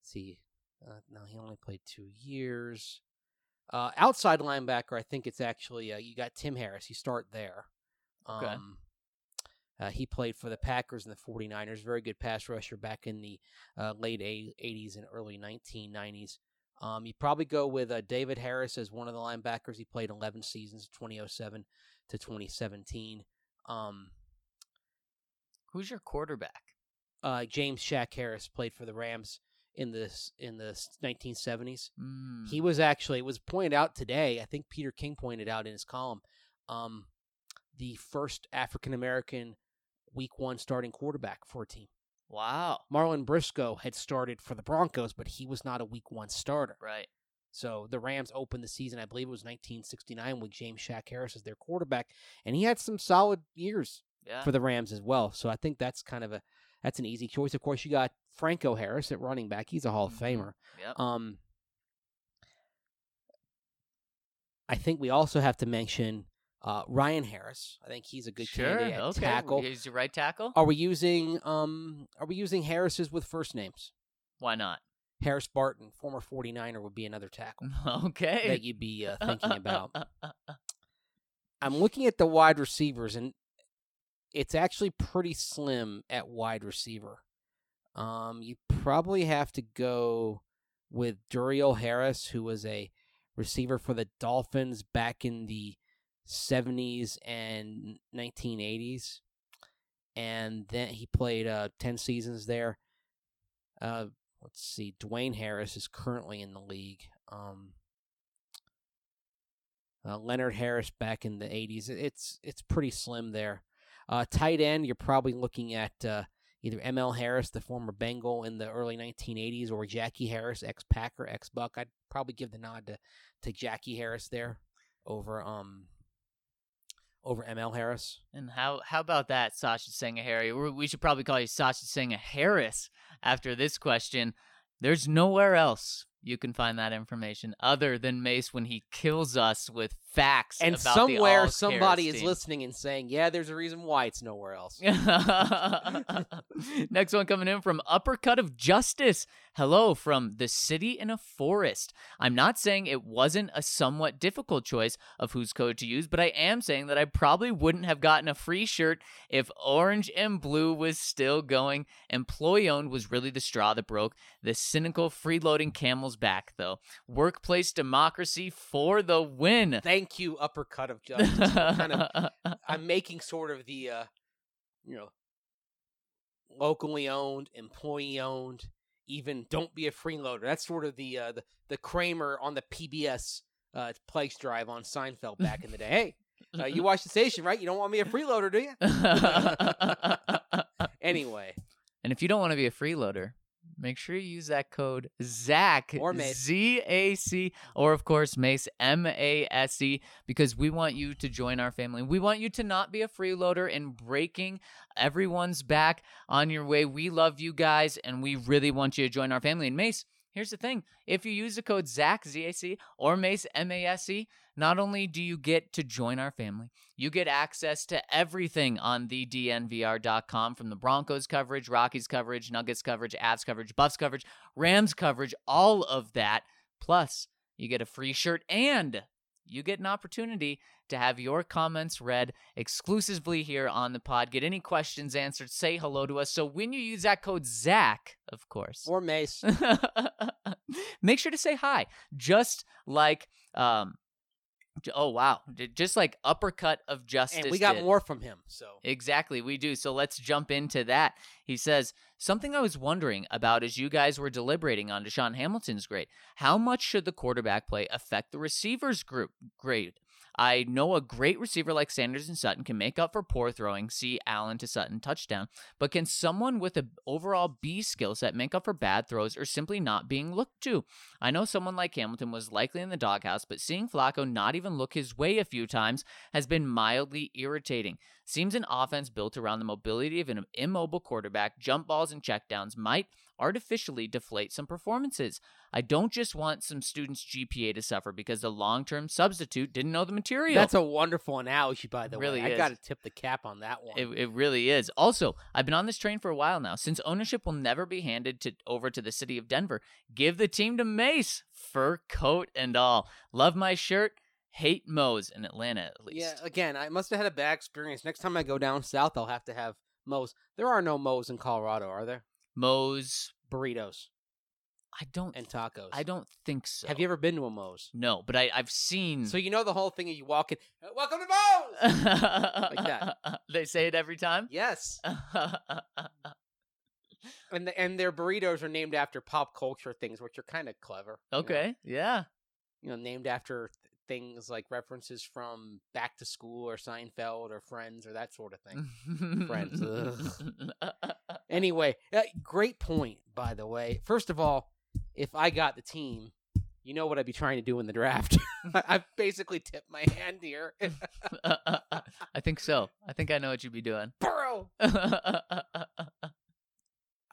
let's see. Uh, no, he only played two years. Uh, outside linebacker, I think it's actually uh, you got Tim Harris. You start there. Okay. Um, uh, he played for the Packers and the 49ers. Very good pass rusher back in the uh, late eight- 80s and early 1990s. Um, you probably go with uh, David Harris as one of the linebackers. He played 11 seasons, 2007 to 2017. Um, Who's your quarterback? uh, James Shack Harris played for the Rams in the in the 1970s. Mm, He was actually it was pointed out today. I think Peter King pointed out in his column, um, the first African American Week One starting quarterback for a team. wow. Marlon Briscoe had started for the Broncos, but he was not a Week One starter. Right. So the Rams opened the season, I believe it was 1969, with James Shack Harris as their quarterback, and he had some solid years Yeah. for the Rams as well. So I think that's kind of a that's an easy choice. Of course, you got Franco Harris at running back; he's a Hall of Mhm. Famer. Yep. Um, I think we also have to mention uh, Ryan Harris. I think he's a good sure. candidate Okay. tackle. He's your right tackle. Are we using um Are we using Harris's with first names? Why not? Harris Barton, former 49er, would be another tackle Okay. that you'd be uh, thinking about. I'm looking at the wide receivers, and it's actually pretty slim at wide receiver. Um, you probably have to go with Duriel Harris, who was a receiver for the Dolphins back in the 70s and 1980s, and then he played uh, 10 seasons there. Uh, let's see, Dwayne Harris is currently in the league. Um, uh, Leonard Harris back in the 80s. It's it's pretty slim there. Uh, tight end, you're probably looking at uh, either ML Harris, the former Bengal in the early 1980s, or Jackie Harris, ex Packer, ex Buck. I'd probably give the nod to, to Jackie Harris there over um over ML Harris. And how how about that, Sasha Harry? We should probably call you Sasha Senga Harris after this question. There's nowhere else you can find that information other than Mace when he kills us with facts. And somewhere somebody is team. listening and saying, "Yeah, there's a reason why it's nowhere else." Next one coming in from Uppercut of Justice. Hello from the city in a forest. I'm not saying it wasn't a somewhat difficult choice of whose code to use, but I am saying that I probably wouldn't have gotten a free shirt if orange and blue was still going. Employee owned was really the straw that broke the cynical freeloading camel's back, though. Workplace democracy for the win. Thank you, uppercut of justice. Kind of, I'm making sort of the, uh, you know, locally owned, employee owned. Even don't be a freeloader. That's sort of the uh, the the Kramer on the PBS uh, place drive on Seinfeld back in the day. Hey, uh, you watch the station, right? You don't want me a freeloader, do you? Anyway, And if you don't want to be a freeloader, make sure you use that code ZAC Or Mace. Z A C or of course Mace M A S E because we want you to join our family. We want you to not be a freeloader and breaking everyone's back on your way. We love you guys and we really want you to join our family. And Mace, here's the thing. If you use the code ZAC Z A C or Mace M A S E, not only do you get to join our family, you get access to everything on the DNVR.com from the Broncos coverage, Rockies coverage, Nuggets coverage, Avs coverage, Buffs coverage, Rams coverage, all of that. Plus, you get a free shirt and you get an opportunity to have your comments read exclusively here on the pod. Get any questions answered, say hello to us. So when you use that code ZAC, of course, or Mace. make sure to say hi just like um oh wow just like uppercut of justice and we got did. more from him. So Exactly, we do. So let's jump into that. He says, Something I was wondering about as you guys were deliberating on DaeSean Hamilton's grade. How much should the quarterback play affect the receivers group grade? I know a great receiver like Sanders and Sutton can make up for poor throwing, see Allen to Sutton touchdown, but can someone with an overall B skill set make up for bad throws or simply not being looked to? I know someone like Hamilton was likely in the doghouse, but seeing Flacco not even look his way a few times has been mildly irritating. Seems an offense built around the mobility of an immobile quarterback, jump balls and checkdowns might artificially deflate some performances. I don't just want some students' GPA to suffer because the long term substitute didn't know the material. that's a wonderful analogy, by the Really way. I is. got to tip the cap on that one. It, it really is. Also, I've been on this train for a while now. Since ownership will never be handed to over to the city of Denver, give the team to Mace, fur coat and all. Love my shirt. Hate Moe's in Atlanta at least. Yeah, again, I must have had a bad experience. Next time I go down south, I'll have to have Moe's. There are no Moe's in Colorado, are there? Moe's. Burritos I don't. and tacos. I don't think so. Have you ever been to a Moe's? No, but I, I've seen. So you know the whole thing. Of you walk in, "Uh, welcome to Moe's. like that. They say it every time. yes, and the, and their burritos are named after pop culture things, which are kind of clever. you know? okay. Yeah. you know, named after things like references from Back to School or Seinfeld or Friends or that sort of thing. Friends, Anyway, uh, great point, by the way. First of all, if I got the team, you know what I'd be trying to do in the draft. I've basically tipped my hand here. I think so. I think I know what you'd be doing. Burrow.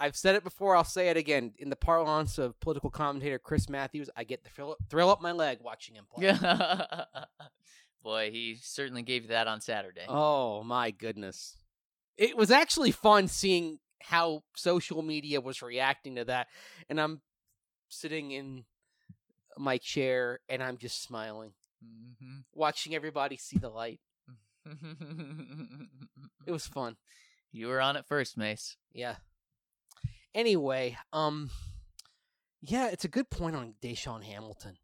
I've said it before. I'll say it again. In the parlance of political commentator Chris Matthews, I get the thrill, thrill up my leg watching him play. Boy, he certainly gave you that on Saturday. Oh my goodness. It was actually fun seeing how social media was reacting to that. And I'm sitting in my chair and I'm just smiling, Mhm. watching everybody see the light. It was fun. you were on it first, Mace. Yeah. Anyway, um yeah, it's a good point on DaeSean Hamilton.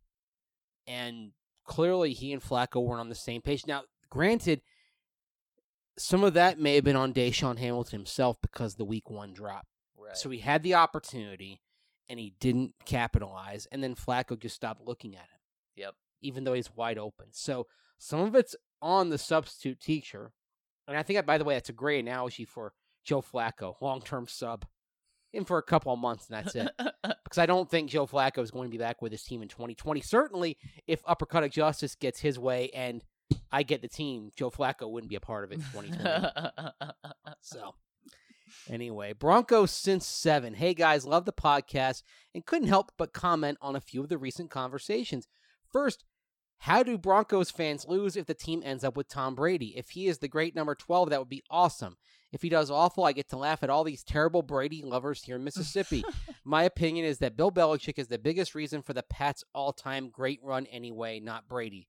And clearly he and Flacco weren't on the same page. Now, granted, some of that may have been on DaeSean Hamilton himself because the week one drop. Right. So he had the opportunity and he didn't capitalize, and then Flacco just stopped looking at him. Yep. Even though he's wide open. So some of it's on the substitute teacher. And I think, by the way, that's a great analogy for Joe Flacco, long term sub. For a couple of months, and that's it. because I don't think Joe Flacco is going to be back with his team in 2020. Certainly, if Uppercut of Justice gets his way and I get the team, Joe Flacco wouldn't be a part of it in 2020. so, Anyway, Broncos since seven. Hey guys, love the podcast and couldn't help but comment on a few of the recent conversations. First, how do Broncos fans lose if the team ends up with Tom Brady? If he is the great number 12, that would be awesome. If he does awful, I get to laugh at all these terrible Brady lovers here in Mississippi. My opinion is that Bill Belichick is the biggest reason for the Pats' all time great run anyway, not Brady.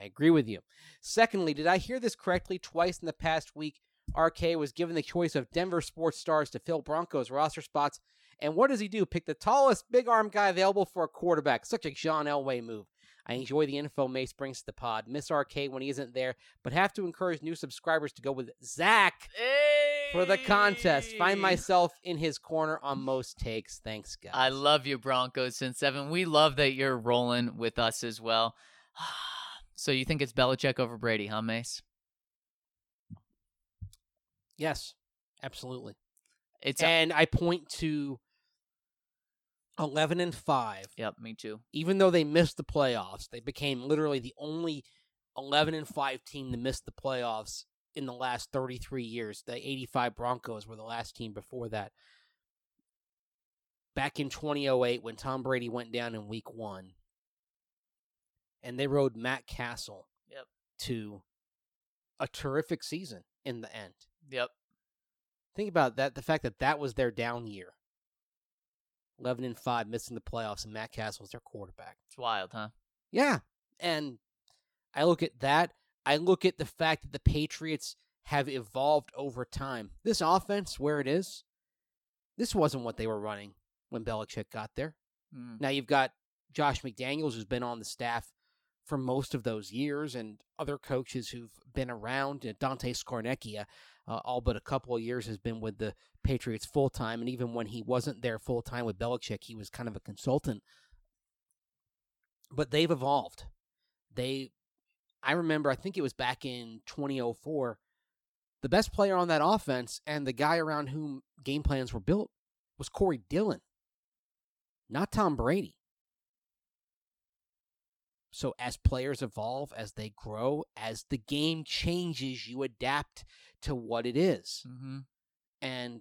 I agree with you. Secondly, did I hear this correctly? Twice in the past week, RK was given the choice of Denver sports stars to fill Broncos roster spots. And what does he do? Pick the tallest big arm guy available for a quarterback. Such a John Elway move. I enjoy the info Mace brings to the pod. Miss RK when he isn't there, but have to encourage new subscribers to go with Zac for the contest. Find myself in his corner on most takes. Thanks, guys. I love you, Broncos since seven. We love that you're rolling with us as well. So you think it's Belichick over Brady, huh, Mace? yes, absolutely. It's and I point to 11 and 5. yep, me too. Even though they missed the playoffs, they became literally the only 11 and 5 team to miss the playoffs in the last 33 years. The 85 Broncos were the last team before that. Back in 2008 when Tom Brady went down in week 1 and they rode Matt Cassel Yep. to a terrific season in the end. Yep. Think about that. The fact that that was their down year. 11 and 5, missing the playoffs, and Matt Cassel was their quarterback. It's wild, huh? Yeah. And I look at that. I look at the fact that the Patriots have evolved over time. This offense, where it is, this wasn't what they were running when Belichick got there. Mm. Now you've got Josh McDaniels, who's been on the staff for most of those years, and other coaches who've been around. Dante Scarnecchia, uh, all but a couple of years, has been with the Patriots full time. And even when he wasn't there full time with Belichick, he was kind of a consultant. But they've evolved. They, I remember, I think it was back in 2004. The best player on that offense and the guy around whom game plans were built was Corey Dillon, not Tom Brady. So as players evolve, as they grow, as the game changes, you adapt to what it is. Mm-hmm. And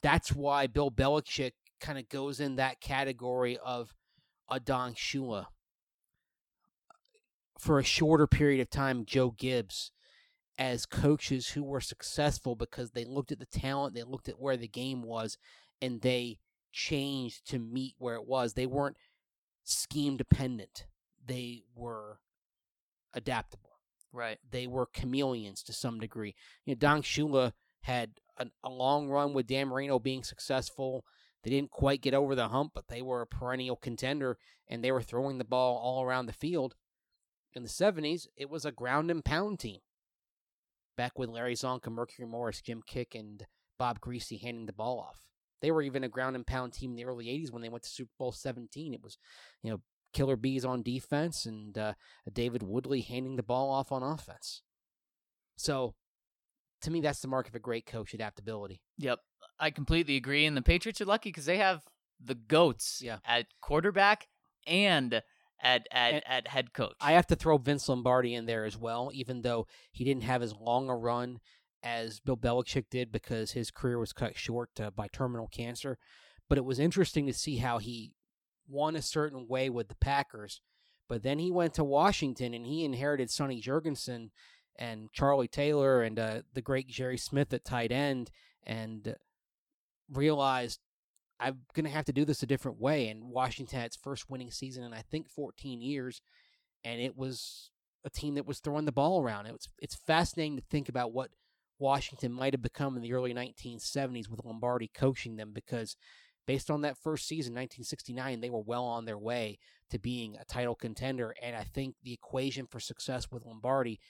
that's why Bill Belichick kind of goes in that category of a Don Shula. For a shorter period of time, Joe Gibbs, as coaches who were successful because they looked at the talent, they looked at where the game was, and they changed to meet where it was. They weren't scheme dependent, they were adaptable Right. they were chameleons to some degree. You know, Don Shula had a, a long run with Dan Marino being successful. They didn't quite get over the hump, but they were a perennial contender, and they were throwing the ball all around the field. In the 70s, it was a ground and pound team. Back with Larry Csonka, Mercury Morris, Jim Kiick, and Bob Griese handing the ball off. They were even a ground and pound team in the early 80s when they went to Super Bowl 17. It was, you know, killer bees on defense and uh, David Woodley handing the ball off on offense. So, to me, that's the mark of a great coach adaptability. Yep. I completely agree. And the Patriots are lucky because they have the goats Yeah. at quarterback and at at, And at head coach. I have to throw Vince Lombardi in there as well, even though he didn't have as long a run as Bill Belichick did because his career was cut short uh, by terminal cancer. But it was interesting to see how he won a certain way with the Packers. But then he went to Washington and he inherited Sonny Jurgensen and Charlie Taylor and uh, the great Jerry Smith at tight end and realized I'm going to have to do this a different way. And Washington had its first winning season in, I think, 14 years. And it was a team that was throwing the ball around. It was, it's fascinating to think about what Washington might have become in the early 1970s with Lombardi coaching them because based on that first season, 1969, they were well on their way to being a title contender. And I think the equation for success with Lombardi,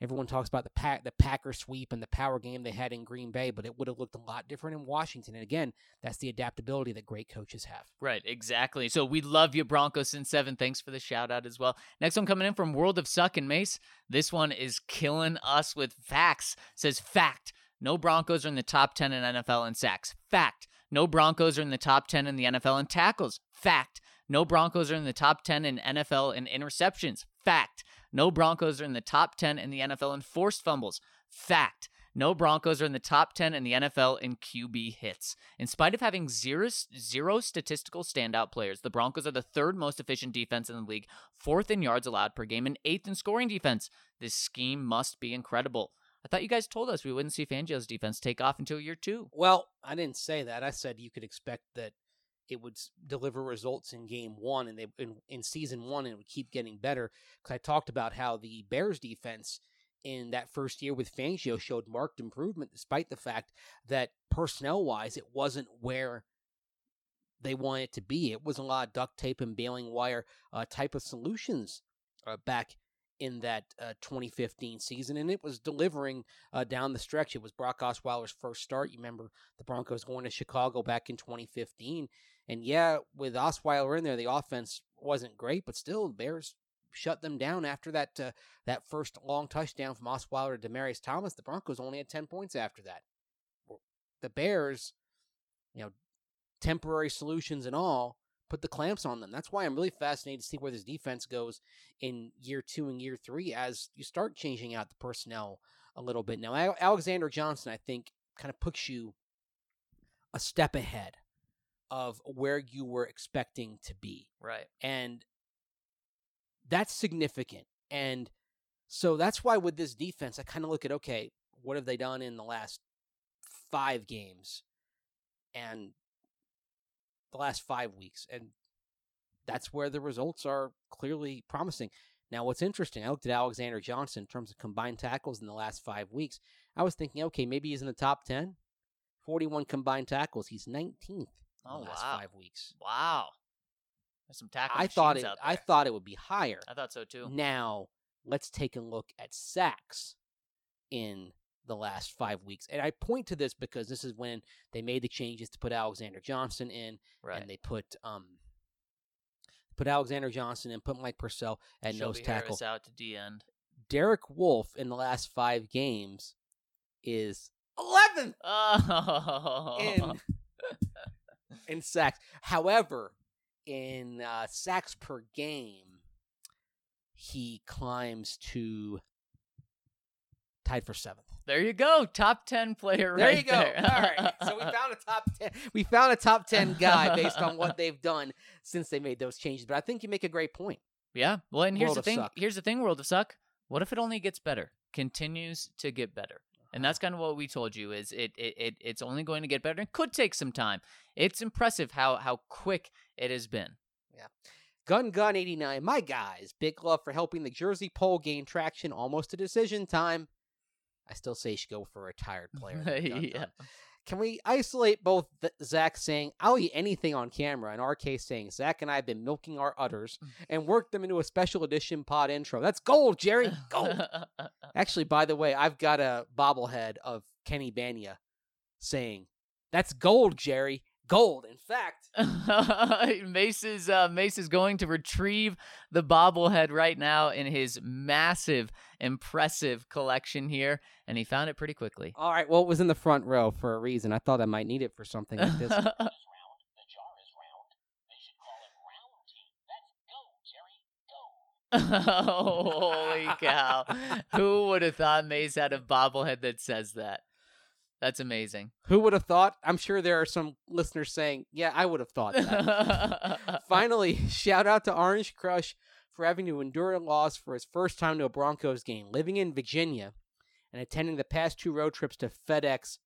everyone talks about the pack, the Packer sweep and the power game they had in Green Bay, but it would have looked a lot different in Washington. And again, that's the adaptability that great coaches have. Right, exactly. So we love you, Broncos in seven. Thanks for the shout out as well. Next one coming in from World of Suck and Mace. This one is killing us with facts. Says fact. No Broncos are in the top 10 in NFL in sacks. Fact. No Broncos are in the top 10 in the NFL in tackles. Fact. No Broncos are in the top 10 in NFL in interceptions. Fact. No Broncos are in the top 10 in the NFL in forced fumbles. Fact. No Broncos are in the top 10 in the NFL in QB hits. In spite of having zero, zero statistical standout players, the Broncos are the third most efficient defense in the league, fourth in yards allowed per game, and eighth in scoring defense. This scheme must be incredible. I thought you guys told us we wouldn't see Fangio's defense take off until year two. Well, I didn't say that. I said you could expect that it would deliver results in game one and they in, in season one and it would keep getting better. Because I talked about how the Bears defense in that first year with Fangio showed marked improvement, despite the fact that personnel wise it wasn't where they wanted it to be. It was a lot of duct tape and baling wire uh, type of solutions uh, back in that uh, 2015 season, and it was delivering uh, down the stretch. It was Brock Osweiler's first start. You remember the Broncos going to Chicago back in 2015, and yeah, with Osweiler in there, the offense wasn't great, but still, the Bears shut them down after that uh, that first long touchdown from Osweiler to Demaryius Thomas. The Broncos only had 10 points after that. The Bears, you know, temporary solutions and all, put the clamps on them. That's why I'm really fascinated to see where this defense goes in year two and year three as you start changing out the personnel a little bit. Now, Alexander Johnson, I think, kind of puts you a step ahead of where you were expecting to be. Right. And that's significant. And so that's why with this defense, I kind of look at okay, what have they done in the last five games and the last five weeks? And that's where the results are clearly promising. Now, what's interesting, I looked at Alexander Johnson in terms of combined tackles in the last five weeks. I was thinking, okay, maybe he's in the top 10. 41 combined tackles. He's 19th in Oh, the last wow. five weeks. Wow. There's some tackle I thought it. I thought it would be higher. I thought so too. Now, let's take a look at sacks in the last five weeks. And I point to this because this is when they made the changes to put Alexander Johnson in, Right. and they put um put Alexander Johnson and put Mike Purcell at Shelby nose tackle. Harris out to D end. Derek Wolfe in the last five games is 11th Oh. in in sacks. However, in uh, sacks per game, he climbs to tied for seventh. There you go. Top 10 player There right you go. there. All right. So we found a top ten. We found a top ten guy based on what they've done since they made those changes. But I think you make a great point. Yeah. Well, and here's World the thing. Suck. Here's the thing, World of Suck. What if it only gets better? Continues to get better. And that's uh-huh. kind of what we told you is it, it, it it's only going to get better. It could take some time. It's impressive how how quick it has been. Yeah. Gun Gun 89, my guys, big love for helping the Jersey poll gain traction. Almost to decision time. I still say you should go for a retired player. Yeah. Can we isolate both Zac saying, I'll eat anything on camera, and RK saying, Zac and I have been milking our udders mm. and worked them into a special edition pod intro? That's gold, Jerry. Gold. Actually, by the way, I've got a bobblehead of Kenny Bania saying, That's gold, Jerry. Gold. In fact, Mace is uh, Mace is going to retrieve the bobblehead right now in his massive, impressive collection here, and he found it pretty quickly. all right, well, it was in the front row for a reason. I thought I might need it for something like this. Holy cow! Who would have thought Mace had a bobblehead that says that? That's amazing. Who would have thought? I'm sure there are some listeners saying, Yeah, I would have thought that. Finally, shout out to Orange Crush for having to endure a loss for his first time to a Broncos game, living in Virginia and attending the past two road trips to FedEx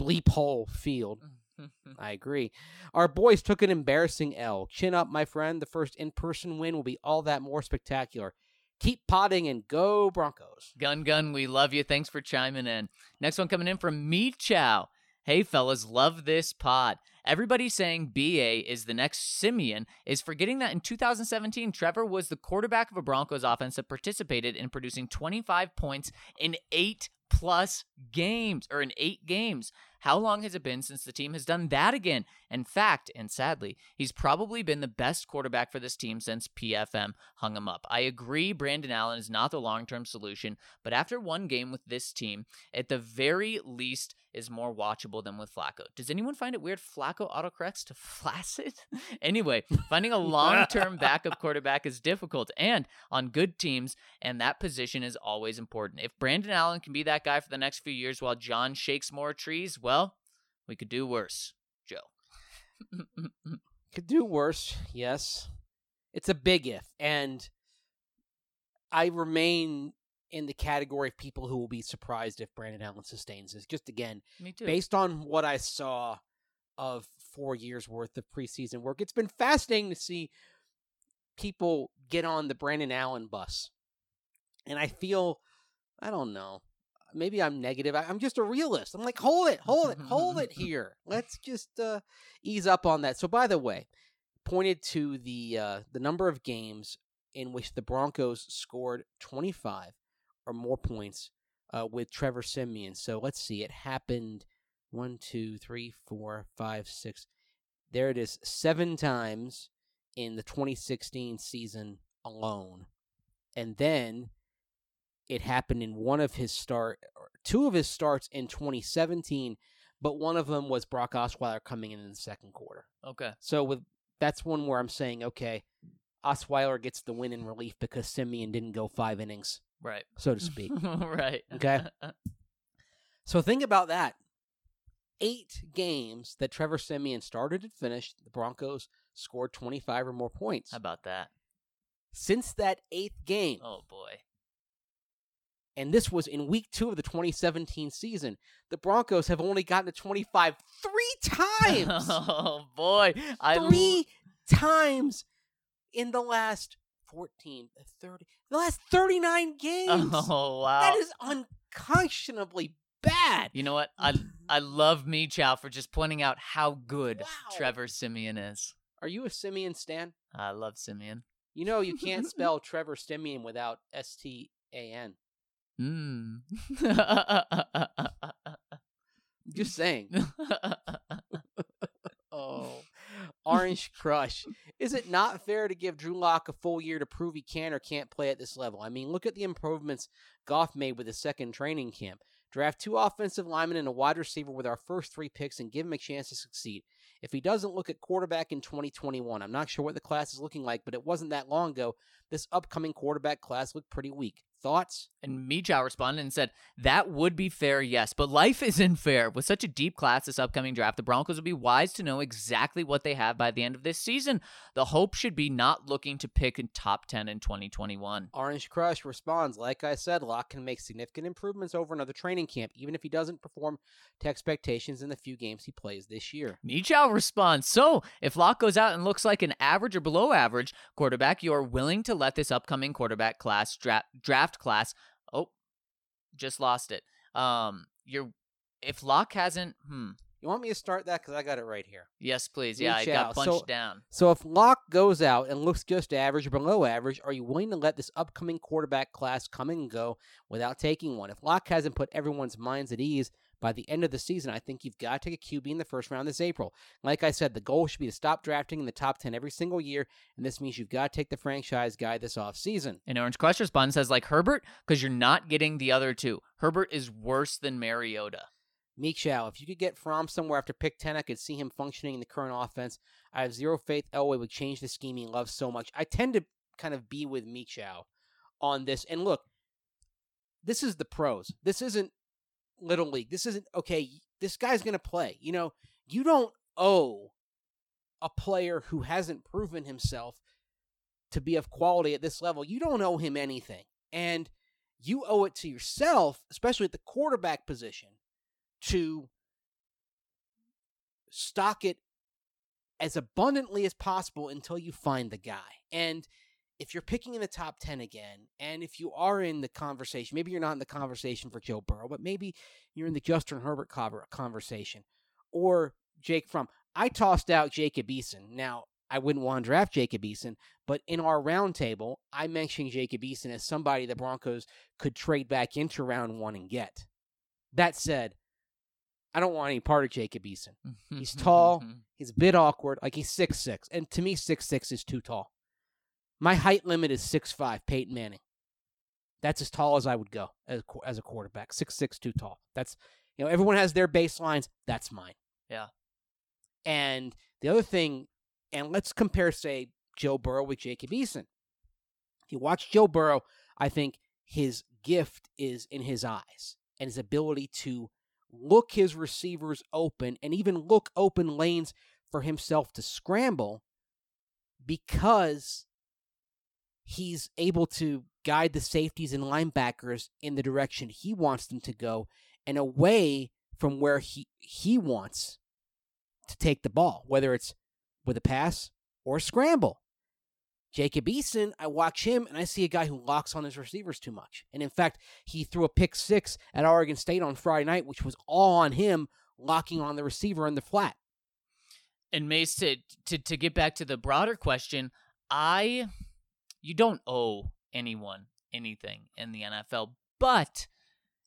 Bleep Hole Field. I agree. Our boys took an embarrassing L. Chin up, my friend. The first in person win will be all that more spectacular. Keep potting and go Broncos. Gun Gun, we love you. Thanks for chiming in. Next one coming in from Me Chow. Hey fellas, love this pod. Everybody saying BA is the next Siemian is forgetting that in 2017, Trevor was the quarterback of a Broncos offense that participated in producing 25 points in eight plus games or in eight games. How long has it been since the team has done that again? In fact, and sadly, he's probably been the best quarterback for this team since PFM hung him up. I agree Brandon Allen is not the long term solution, but after one game with this team, at the very least, is more watchable than with Flacco. Does anyone find it weird Flacco autocorrects to flaccid? anyway, finding a long term backup quarterback is difficult and on good teams, and that position is always important. If Brandon Allen can be that guy for the next few years while John shakes more trees, well, we could do worse, Joe. Could do worse, yes. It's a big if, and I remain in the category of people who will be surprised if Brandon Allen sustains this. Just again, Me too. based on what I saw of four years worth of preseason work, it's been fascinating to see people get on the Brandon Allen bus. And I feel, I don't know, maybe I'm negative. I, I'm just a realist. I'm like, hold it, hold it, hold it here. Let's just uh, ease up on that. So, by the way, pointed to the uh, the number of games in which the Broncos scored 25 or more points uh, with Trevor Siemian. So let's see, it happened one, two, three, four, five, six. There it is, seven times in the 2016 season alone, and then it happened in one of his start, or two of his starts in 2017, but one of them was Brock Osweiler coming in in the second quarter. okay. So with that's one where I'm saying, okay, Osweiler gets the win in relief because Siemian didn't go five innings, Right. so to speak. right. Okay. so think about that. Eight games that Trevor Siemian started and finished, the Broncos scored 25 or more points. How about that? Since that eighth game, Oh boy. And this was in week two of the 2017 season, the Broncos have only gotten to 25 three times. Oh boy. I l- three times in the last 14, 30, the last 39 games. Oh wow. That is unconscionably bad. You know what? I I love me Chow for just pointing out how good Wow. Trevor Siemian is. Are you a Siemian Stan? I love Siemian. You know you can't spell Trevor Siemian without S T A N. Mm. Just saying. Oh. Orange Crush. Is it not fair to give Drew Lock a full year to prove he can or can't play at this level? I mean, look at the improvements Goff made with his second training camp. Draft two offensive linemen and a wide receiver with our first three picks and give him a chance to succeed. If he doesn't look at quarterback in 2021, I'm not sure what the class is looking like, but it wasn't that long ago. This upcoming quarterback class looked pretty weak. Thoughts? And Michow responded and said, That would be fair, yes, but life isn't fair. With such a deep class this upcoming draft, the Broncos will be wise to know exactly what they have by the end of this season. The hope should be not looking to pick in top 10 in 2021. Orange Crush responds, like I said, Lock can make significant improvements over another training camp, even if he doesn't perform to expectations in the few games he plays this year. Michow responds, So, if Lock goes out and looks like an average or below average quarterback, you are willing to let this upcoming quarterback class dra- draft class. Oh, just lost it. Um, you're if Lock hasn't, hmm. You want me to start that? Because I got it right here. Yes, please. Yeah, I Michow. got punched So- down. So if Lock goes out and looks just average or below average, are you willing to let this upcoming quarterback class come and go without taking one? If Lock hasn't put everyone's minds at ease by the end of the season, I think you've got to take a QB in the first round this April. Like I said, the goal should be to stop drafting in the top 10 every single year, and this means you've got to take the franchise guy this offseason. And Orange Crush responds says like Herbert because you're not getting the other two. Herbert is worse than Mariota. Meek Chow, if you could get Fromm somewhere after pick 10, I could see him functioning in the current offense. I have zero faith Elway would change the scheme he loves so much. I tend to kind of be with Meek Chow on this. And look, this is the pros. This isn't Little League. This isn't, okay, this guy's going to play. You know, you don't owe a player who hasn't proven himself to be of quality at this level, you don't owe him anything. And you owe it to yourself, especially at the quarterback position, to stock it as abundantly as possible until you find the guy. And if you're picking in the top 10 again, and if you are in the conversation, maybe you're not in the conversation for Joe Burrow, but maybe you're in the Justin Herbert conversation or Jake Fromm. I tossed out Jacob Eason. Now, I wouldn't want to draft Jacob Eason, but in our roundtable, I mentioned Jacob Eason as somebody the Broncos could trade back into round one and get. That said, I don't want any part of Jacob Eason. He's tall. He's a bit awkward. Like he's six six, and to me, six six is too tall. My height limit is six five. Peyton Manning. That's as tall as I would go as a as a quarterback. Six six, too tall. That's you know everyone has their baselines. That's mine. Yeah. And the other thing, and let's compare, say, Joe Burrow with Jacob Eason. If you watch Joe Burrow, I think his gift is in his eyes and his ability to look his receivers open and even look open lanes for himself to scramble because he's able to guide the safeties and linebackers in the direction he wants them to go and away from where he he wants to take the ball, whether it's with a pass or a scramble. Jacob Eason, I watch him and I see a guy who locks on his receivers too much. And in fact, he threw a pick six at Oregon State on Friday night, which was all on him locking on the receiver in the flat. And Mace, to, to to get back to the broader question, I you don't owe anyone anything in the NFL, but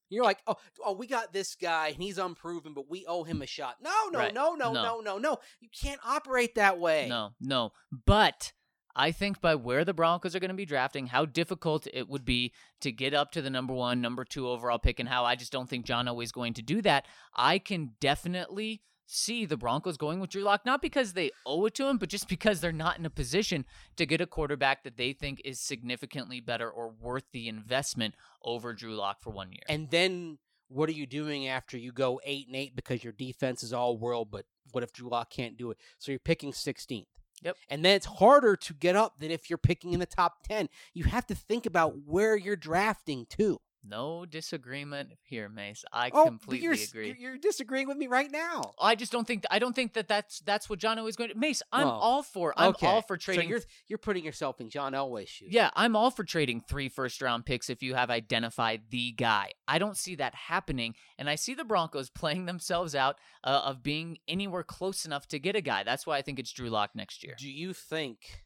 You're like, oh, oh, we got this guy and he's unproven, but we owe him a shot. No, no, Right. no, no, No. no, no, no. You can't operate that way. No, no. But I think by where the Broncos are going to be drafting, how difficult it would be to get up to the number one, number two overall pick, and how I just don't think John Elway is going to do that. I can definitely see the Broncos going with Drew Lock, not because they owe it to him, but just because they're not in a position to get a quarterback that they think is significantly better or worth the investment over Drew Lock for one year. And then what are you doing after you go eight and eight because your defense is all world, but what if Drew Lock can't do it? So you're picking 16th. Yep. And then it's harder to get up than if you're picking in the top 10. You have to think about where you're drafting too. No disagreement here, Mace. I oh, completely you're, agree. You're, disagreeing with me right now. I just don't think I don't think that that's that's what John Elway is going to. Mace, I'm all for. I'm okay. all for trading. So you're you're putting yourself in John Elway's shoes. yeah, I'm all for trading three first round picks if you have identified the guy. I don't see that happening, and I see the Broncos playing themselves out uh, of being anywhere close enough to get a guy. That's why I think it's Drew Lock next year. Do you think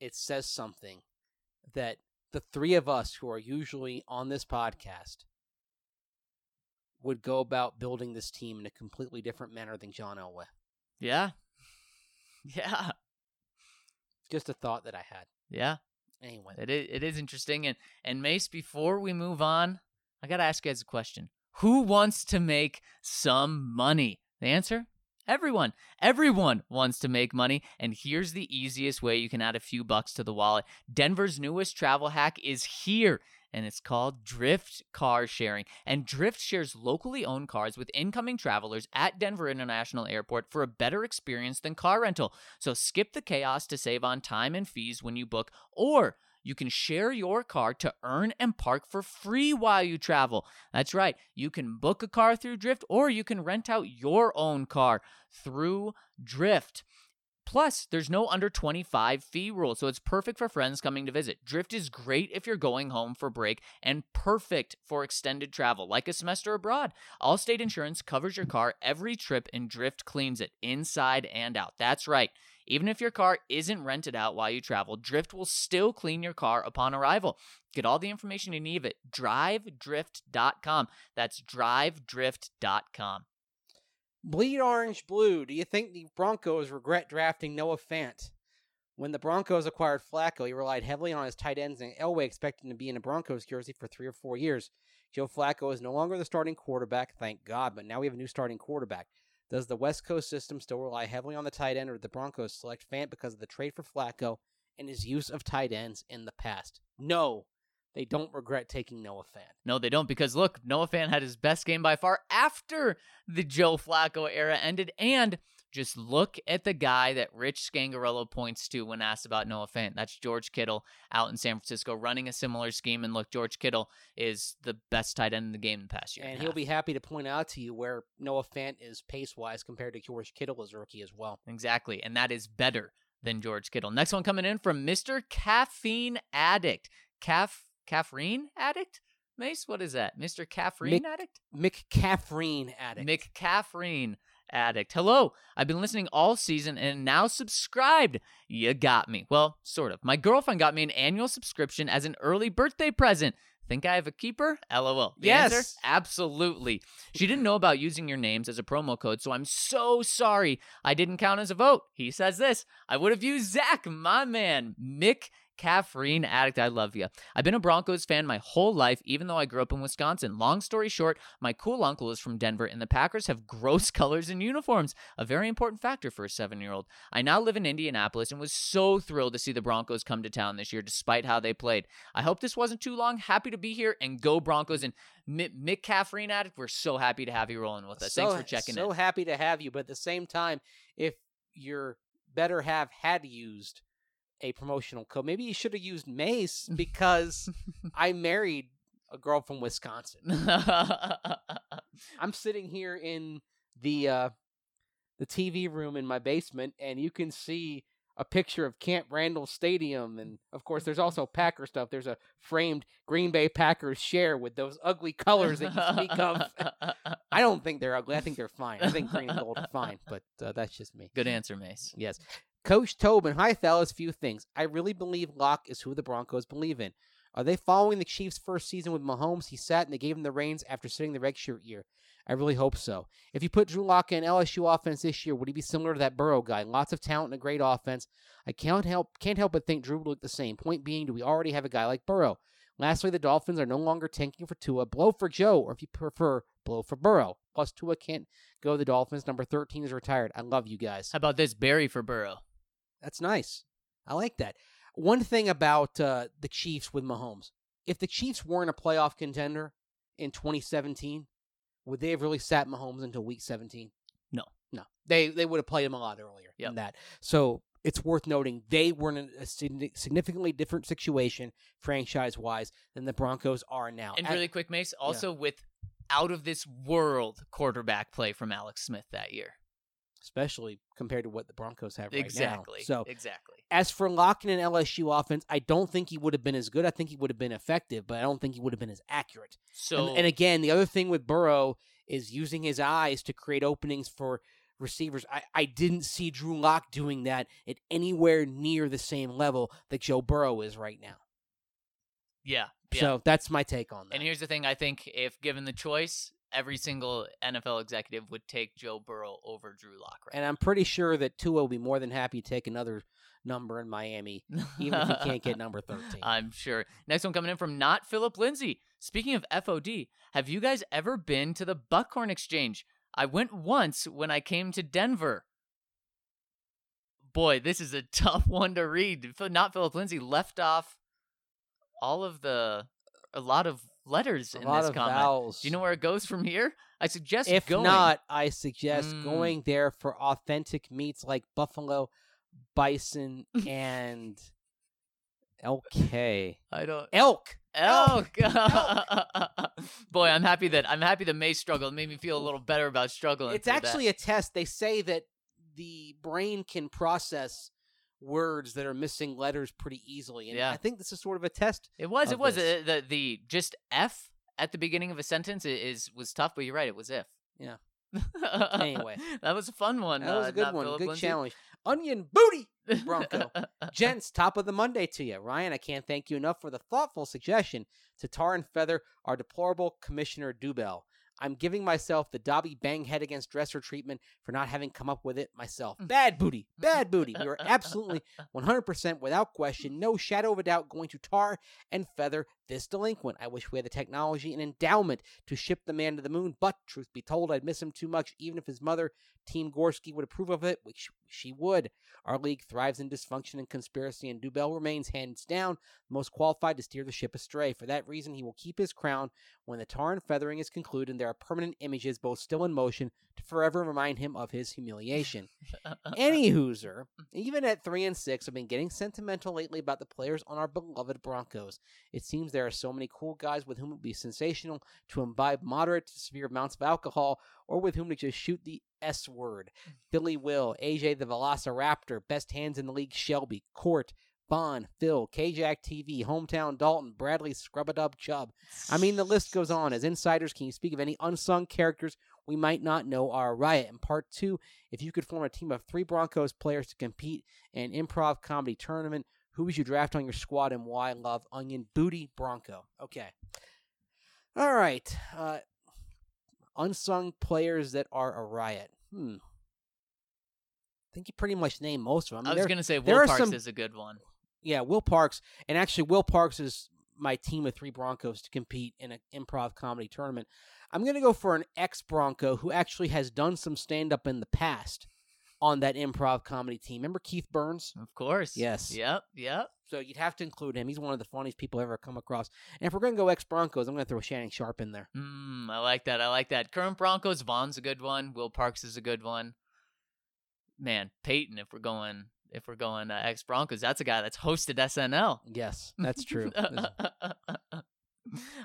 it says something that the three of us who are usually on this podcast would go about building this team in a completely different manner than John Elway? Yeah, yeah, Just a thought that I had. yeah. Anyway, It is, it is interesting. And and Mace, before we move on, I gotta ask you guys a question. Who wants to make some money? The answer? Everyone. Everyone wants to make money. And here's the easiest way you can add a few bucks to the wallet. Denver's newest travel hack is here. And it's called Drift Car Sharing. And Drift shares locally owned cars with incoming travelers at Denver International Airport for a better experience than car rental. So skip the chaos to save on time and fees when you book, or you can share your car to earn and park for free while you travel. That's right. You can book a car through Drift, or you can rent out your own car through Drift. Plus, there's no under 25 fee rule, so it's perfect for friends coming to visit. Drift is great if you're going home for break and perfect for extended travel, like a semester abroad. Allstate Insurance covers your car every trip and Drift cleans it inside and out. That's right. Even if your car isn't rented out while you travel, Drift will still clean your car upon arrival. Get all the information you need at drivedrift.com. That's drivedrift.com. bleed orange blue. Do you think the Broncos regret drafting Noah Fant? When the Broncos acquired Flacco, he relied heavily on his tight ends, and Elway expected him to be in a Broncos jersey for three or four years. Joe Flacco is no longer the starting quarterback, thank God, but now we have a new starting quarterback. Does the West Coast system still rely heavily on the tight end, or did the Broncos select Fant because of the trade for Flacco and his use of tight ends in the past? No, they don't regret taking Noah Fant. No, they don't, because look, Noah Fant had his best game by far after the Joe Flacco era ended. And just look at the guy that Rich Scangarello points to when asked about Noah Fant. That's George Kittle out in San Francisco running a similar scheme. And look, George Kittle is the best tight end in the game in the past year. And a he'll half. be happy to point out to you where Noah Fant is pace wise compared to George Kittle as a rookie as well. Exactly. And that is better than George Kittle. Next one coming in from Mr. Caffeine Addict. Caff caffeine addict? Mace, what is that? Mr. Caffeine Addict Mick- Addict? McCaffrine addict. McCaffrine addict. Hello, I've been listening all season and now subscribed. You got me. Well, sort of. My girlfriend got me an annual subscription as an early birthday present. Think I have a keeper? LOL. The Yes. answer? Absolutely. She didn't know about using your names as a promo code, so I'm so sorry I didn't count as a vote. He says this I would have used Zac, my man, Mick Caffeine Addict. I love you. I've been a Broncos fan my whole life, even though I grew up in Wisconsin. Long story short, my cool uncle is from Denver, and the Packers have gross colors and uniforms, a very important factor for a seven year old. I now live in Indianapolis and was so thrilled to see the Broncos come to town this year, despite how they played. I hope this wasn't too long. Happy to be here and go Broncos. And Mi- Mick Caffeine Addict, we're so happy to have you rolling with us. Thanks for checking so in. happy to have you, but at the same time, if your better half had used a promotional code, maybe you should have used Mace because I married a girl from Wisconsin. I'm sitting here in the uh, the TV room in my basement, and you can see a picture of Camp Randall Stadium, and of course, there's also Packer stuff. There's a framed Green Bay Packers share with those ugly colors that you speak of. I don't think they're ugly. I think they're fine. I think green and gold are fine, but uh, that's just me. Good answer, Mace. Yes. Coach Tobin, hi fellas, few things. I really believe Lock is who the Broncos believe in. Are they following the Chiefs' first season with Mahomes? He sat and they gave him the reins after sitting the red shirt year. I really hope so. If you put Drew Lock in LSU offense this year, would he be similar to that Burrow guy? Lots of talent and a great offense. I can't help can't help but think Drew would look the same. Point being, do we already have a guy like Burrow? Lastly, the Dolphins are no longer tanking for Tua. Blow for Joe, or if you prefer, blow for Burrow. Plus, Tua can't go the Dolphins. Number 13 is retired. I love you guys. How about this? Barry for Burrow. That's nice. I like that. One thing about uh, the Chiefs with Mahomes, if the Chiefs weren't a playoff contender in 2017, would they have really sat Mahomes until Week 17? No. no. They they would have played him a lot earlier Yep. than that. So it's worth noting they were in a significantly different situation franchise wise than the Broncos are now. And At- really quick, Mace, also with out of this world quarterback play from Alex Smith that year. Especially compared to what the Broncos have right exactly. now. So exactly. As for locking an LSU offense, I don't think he would have been as good. I think he would have been effective, but I don't think he would have been as accurate. So and, and again, the other thing with Burrow is using his eyes to create openings for receivers. I, I didn't see Drew Lock doing that at anywhere near the same level that Joe Burrow is right now. yeah, yeah. So that's my take on that. and here's the thing: I think if given the choice, every single NFL executive would take Joe Burrow over Drew Lock. Right. and I'm pretty sure that Tua will be more than happy to take another number in Miami, even if he can't get number 13. I'm sure. Next one coming in from not Philip Lindsay. Speaking of FOD, have you guys ever been to the Buckhorn Exchange? I went once when I came to Denver. Boy, this is a tough one to read. Not Philip Lindsay left off all of the a lot of letters a in this comment. vowels. Do you know where it goes from here? I suggest If going. not, I suggest Mm. going there for authentic meats like buffalo, bison, and LK. I don't. Elk. Elk. Boy, I'm happy that I'm happy that May struggled. It made me feel a little better about struggling. It's through that. actually a test. They say that the brain can process words that are missing letters pretty easily. and Yeah. I think this is sort of a test. It was. It was. this. Uh, the the just F at the beginning of a sentence is was tough, but you're right. It was if. Yeah. anyway, that was a fun one. That was uh, a good not one. Good Lindsay. challenge. Onion booty. Bronco. Gents, top of the Monday to you. Ryan, I can't thank you enough for the thoughtful suggestion to tar and feather our deplorable Commissioner Dubell. I'm giving myself the Dobby bang head against dresser treatment for not having come up with it myself. Mm. Bad booty. Bad booty. We are absolutely 100% without question, no shadow of a doubt, going to tar and feather this delinquent. I wish we had the technology and endowment to ship the man to the moon, but truth be told, I'd miss him too much, even if his mother, Team Gorski, would approve of it, which she would. Our league thrives in dysfunction and conspiracy, and Dubell remains hands down the most qualified to steer the ship astray. For that reason, he will keep his crown when the tar and feathering is concluded, and there are permanent images, both still in motion, to forever remind him of his humiliation. Any Hooser, even at three and six, have been getting sentimental lately about the players on our beloved Broncos. It seems there are so many cool guys with whom it would be sensational to imbibe moderate to severe amounts of alcohol, or with whom to just shoot the S word. Mm. Billy Will, AJ the Velociraptor, best hands in the league, Shelby, Court, Bond, Phil, KJack TV, Hometown Dalton, Bradley Scrubadub Chubb. I mean, the list goes on. As insiders, can you speak of any unsung characters we might not know are a riot? And part two, if you could form a team of three Broncos players to compete in an improv comedy tournament, Who would you draft on your squad and why? Love Onion Booty Bronco. Okay. All right. Uh, unsung players that are a riot. Hmm. I think you pretty much named most of them. I was gonna say Will Parks some- is a good one. yeah, Will Parks, and actually Will Parks is my team of three Broncos to compete in an improv comedy tournament. I'm going to go for an ex Bronco who actually has done some stand up in the past on that improv comedy team. Remember Keith Burns? Of course. Yes. Yep. Yep. So you'd have to include him. He's one of the funniest people I've ever come across. And if we're going to go ex Broncos, I'm going to throw Shannon Sharpe in there. Mm, I like that. I like that. Current Broncos, Von's a good one. Will Parks is a good one. Man, Peyton, if we're going, if we're going uh, ex Broncos, that's a guy that's hosted SNL. Yes, that's true.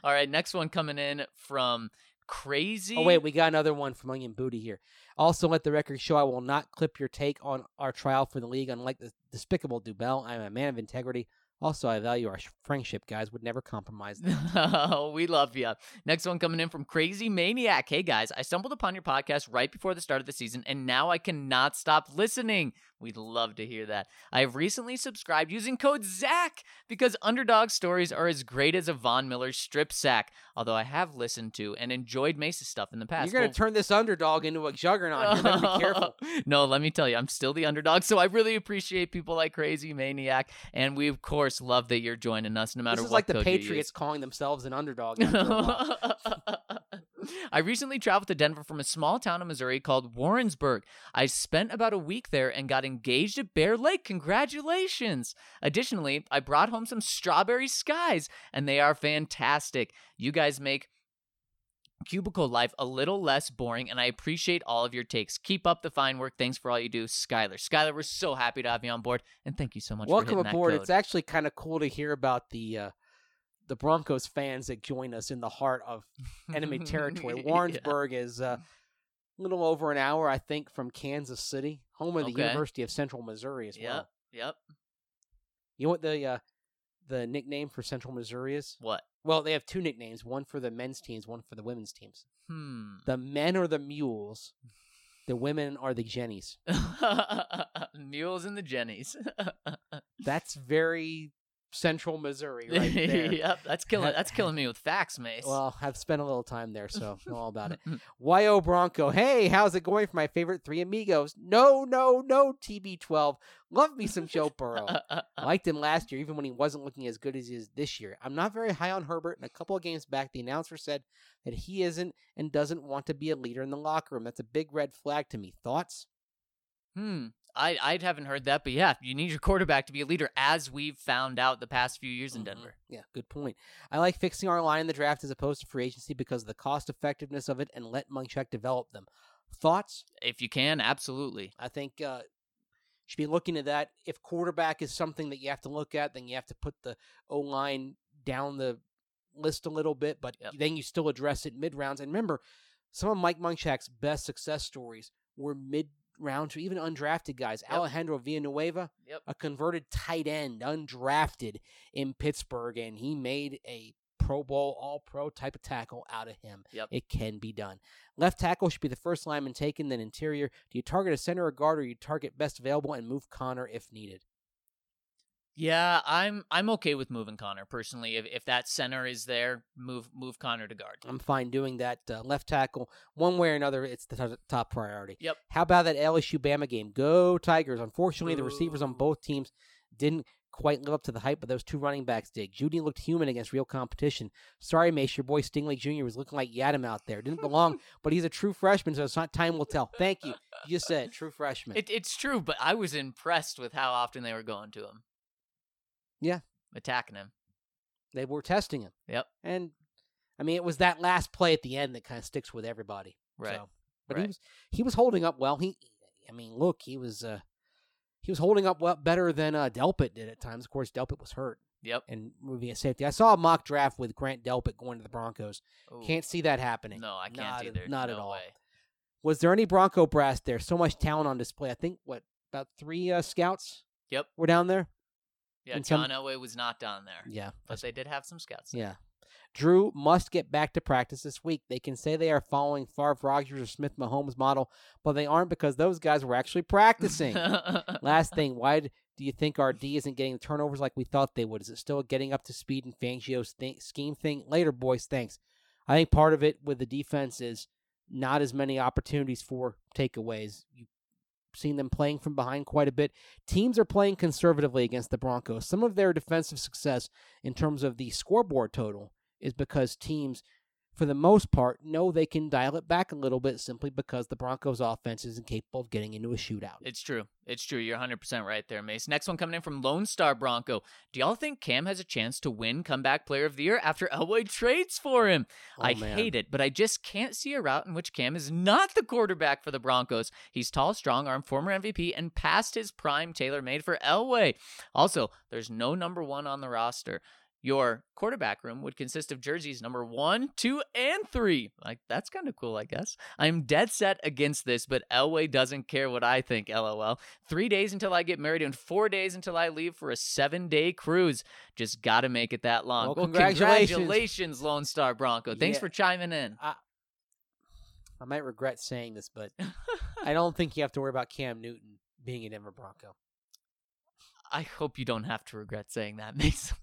All right, next one coming in from Crazy. Oh wait, we got another one from Onion Booty here. Also, let the record show I will not clip your take on our trial for the league. Unlike the despicable Dubell, I am a man of integrity. Also, I value our friendship, guys. Would never compromise that. Oh, we love you. Next one coming in from Crazy Maniac. Hey guys, I stumbled upon your podcast right before the start of the season, and now I cannot stop listening. We'd love to hear that. I have recently subscribed using code ZAC because underdog stories are as great as a Von Miller strip sack. Although I have listened to and enjoyed Mace's stuff in the past. You're going Well- to turn this underdog into a juggernaut. You be careful. no, let me tell you, I'm still the underdog. So I really appreciate people like Crazy Maniac, and we of course love that you're joining us, no matter This is what. like the code you use. Patriots calling themselves an underdog. after a while. I recently traveled to Denver from a small town in Missouri called Warrensburg. I spent about a week there and got engaged at Bear Lake. Congratulations! Additionally, I brought home some strawberry skies, and they are fantastic. You guys make cubicle life a little less boring, and I appreciate all of your takes. Keep up the fine work. Thanks for all you do, Skylar. Skylar, we're so happy to have you on board, and thank you so much. for Welcome aboard. It's actually kind of cool to hear about the uh, the Broncos fans that join us in the heart of enemy territory. Yeah. Warrensburg is uh, a little over an hour, I think, from Kansas City, home of the Okay. University of Central Missouri as well. Yep. Yep. You know what the uh, the nickname for Central Missouri is? What? Well, they have two nicknames: one for the men's teams, one for the women's teams. Hmm. The men are the mules. The women are the jennies. Mules and the Jennies. That's very Central Missouri, right there. yep, that's killing. That's killing me with facts, Mace. Well, I've spent a little time there, so know all about it. YO Bronco, hey, how's it going for my favorite three amigos? No, no, no, TB12. Love me some Joe Burrow. Liked him last year, even when he wasn't looking as good as he is this year. I'm not very high on Herbert, and a couple of games back, the announcer said that he isn't and doesn't want to be a leader in the locker room. That's a big red flag to me. Thoughts? hmm. I I haven't heard that, but yeah, you need your quarterback to be a leader, as we've found out the past few years in Mhm. Denver. Yeah, good point. I like fixing our line in the draft as opposed to free agency because of the cost effectiveness of it and let Munchak develop them. Thoughts? If you can, absolutely. I think uh, should be looking at that. If quarterback is something that you have to look at, then you have to put the O line down the list a little bit, but Yep. then you still address it mid rounds. And remember, some of Mike Munchak's best success stories were mid round to even undrafted guys. Yep. Alejandro Villanueva, Yep. a converted tight end, undrafted in Pittsburgh, and he made a Pro Bowl, All Pro type of tackle out of him. Yep. It can be done. Left tackle should be the first lineman taken, then interior. Do you target a center or guard, or you target best available and move Connor if needed? Yeah, I'm I'm okay with moving Connor personally. If if that center is there, move move Connor to guard. I'm fine doing that. Uh, left tackle, one way or another, it's the t- top priority. Yep. How about that LSU Bama game? Go Tigers! Unfortunately, the receivers on both teams didn't quite live up to the hype, but those two running backs did. Jeudy looked human against real competition. Sorry, Mace, your boy Stingley Jr. was looking like Yiadom out there. Didn't belong, but he's a true freshman, so it's not time will tell. Thank you. You just said true freshman. It, it's true, but I was impressed with how often they were going to him. Yeah. attacking him. they were testing him. Yep. And I mean, it was that last play at the end that kind of sticks with everybody. Right. So, but he was he was holding up well. He, I mean, look, he was uh, he was holding up well better than uh, Delpit did at times. Of course, Delpit was hurt Yep. and moving at safety. I saw a mock draft with Grant Delpit going to the Broncos. Ooh. Can't see that happening. No, I can't Not- either. not at all. way. Was there any Bronco brass there? So much talent on display. I think what about three uh, scouts? Yep. were down there. Yeah, And some- John Elway was not down there, Yeah, but they did have some scouts. yeah. Drew must get back to practice this week. They can say they are following Favre, Rodgers, or Smith Mahomes model, but they aren't because those guys were actually practicing. Last thing, why do you think our D isn't getting the turnovers like we thought they would? Is it still getting up to speed in Fangio's th- scheme thing? Later, boys, thanks. I think part of it with the defense is not as many opportunities for takeaways. You've seen them playing from behind quite a bit. Teams are playing conservatively against the Broncos. Some of their defensive success in terms of the scoreboard total is because teams, for the most part, know they can dial it back a little bit simply because the Broncos offense isn't capable of getting into a shootout. It's true. It's true. You're 100% right there, Mace. Next one coming in from Lone Star Bronco. Do y'all think Cam has a chance to win Comeback Player of the Year after Elway trades for him? Oh, I man. hate it, but I just can't see a route in which Cam is not the quarterback for the Broncos. He's tall, strong arm, former MVP, and past his prime tailor made for Elway. Also, there's no number one on the roster. Your quarterback room would consist of jerseys number one, two, and three. Like, that's kind of cool, I guess. I'm dead set against this, but Elway doesn't care what I think, lol. Three days until I get married and four days until I leave for a seven day cruise. Just gotta make it that long. Well, congratulations. congratulations, Lone Star Bronco. Thanks Yeah. for chiming in. I might regret saying this, but I don't think you have to worry about Cam Newton being a Denver Bronco. I hope you don't have to regret saying that, Mason.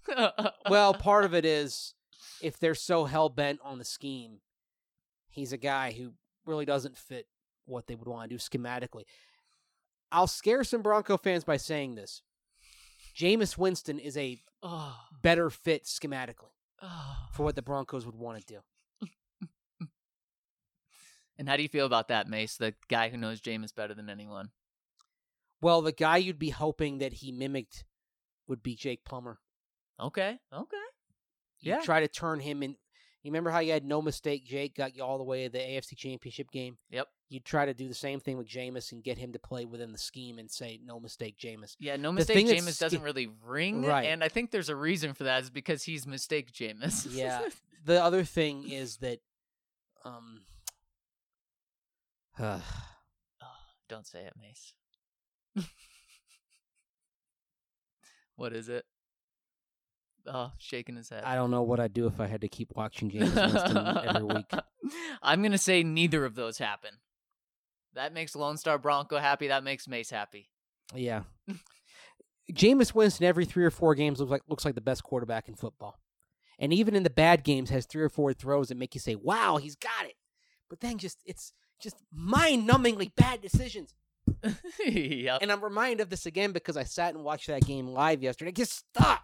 well, part of it is if they're so hell bent on the scheme, he's a guy who really doesn't fit what they would want to do schematically. I'll scare some Bronco fans by saying this. Jameis Winston is a oh, better fit schematically oh. for what the Broncos would want to do. And how do you feel about that, Mace? The guy who knows Jameis better than anyone. Well, the guy you'd be hoping that he mimicked would be Jake Plummer. Okay, okay. You Yeah. try to turn him in. You remember how you had no mistake Jake got you all the way to the AFC Championship game? Yep. You'd try to do the same thing with Jameis and get him to play within the scheme and say no mistake Jameis. Yeah, no mistake. Jameis doesn't really ring, Right. And I think there's a reason for that. Is because he's mistake Jameis. Yeah. the other thing is that um uh, Don't say it, Mace. what is it? Oh, shaking his head. I don't know what I'd do if I had to keep watching Jameis Winston every week. I'm gonna say neither of those happen. That makes Lone Star Bronco happy. That makes Mace happy. Yeah. Jameis Winston every three or four games looks like looks like the best quarterback in football. And even in the bad games has three or four throws that make you say, Wow, he's got it. But then just it's just mind numbingly bad decisions. Yep. And I'm reminded of this again because I sat and watched that game live yesterday. Just stop.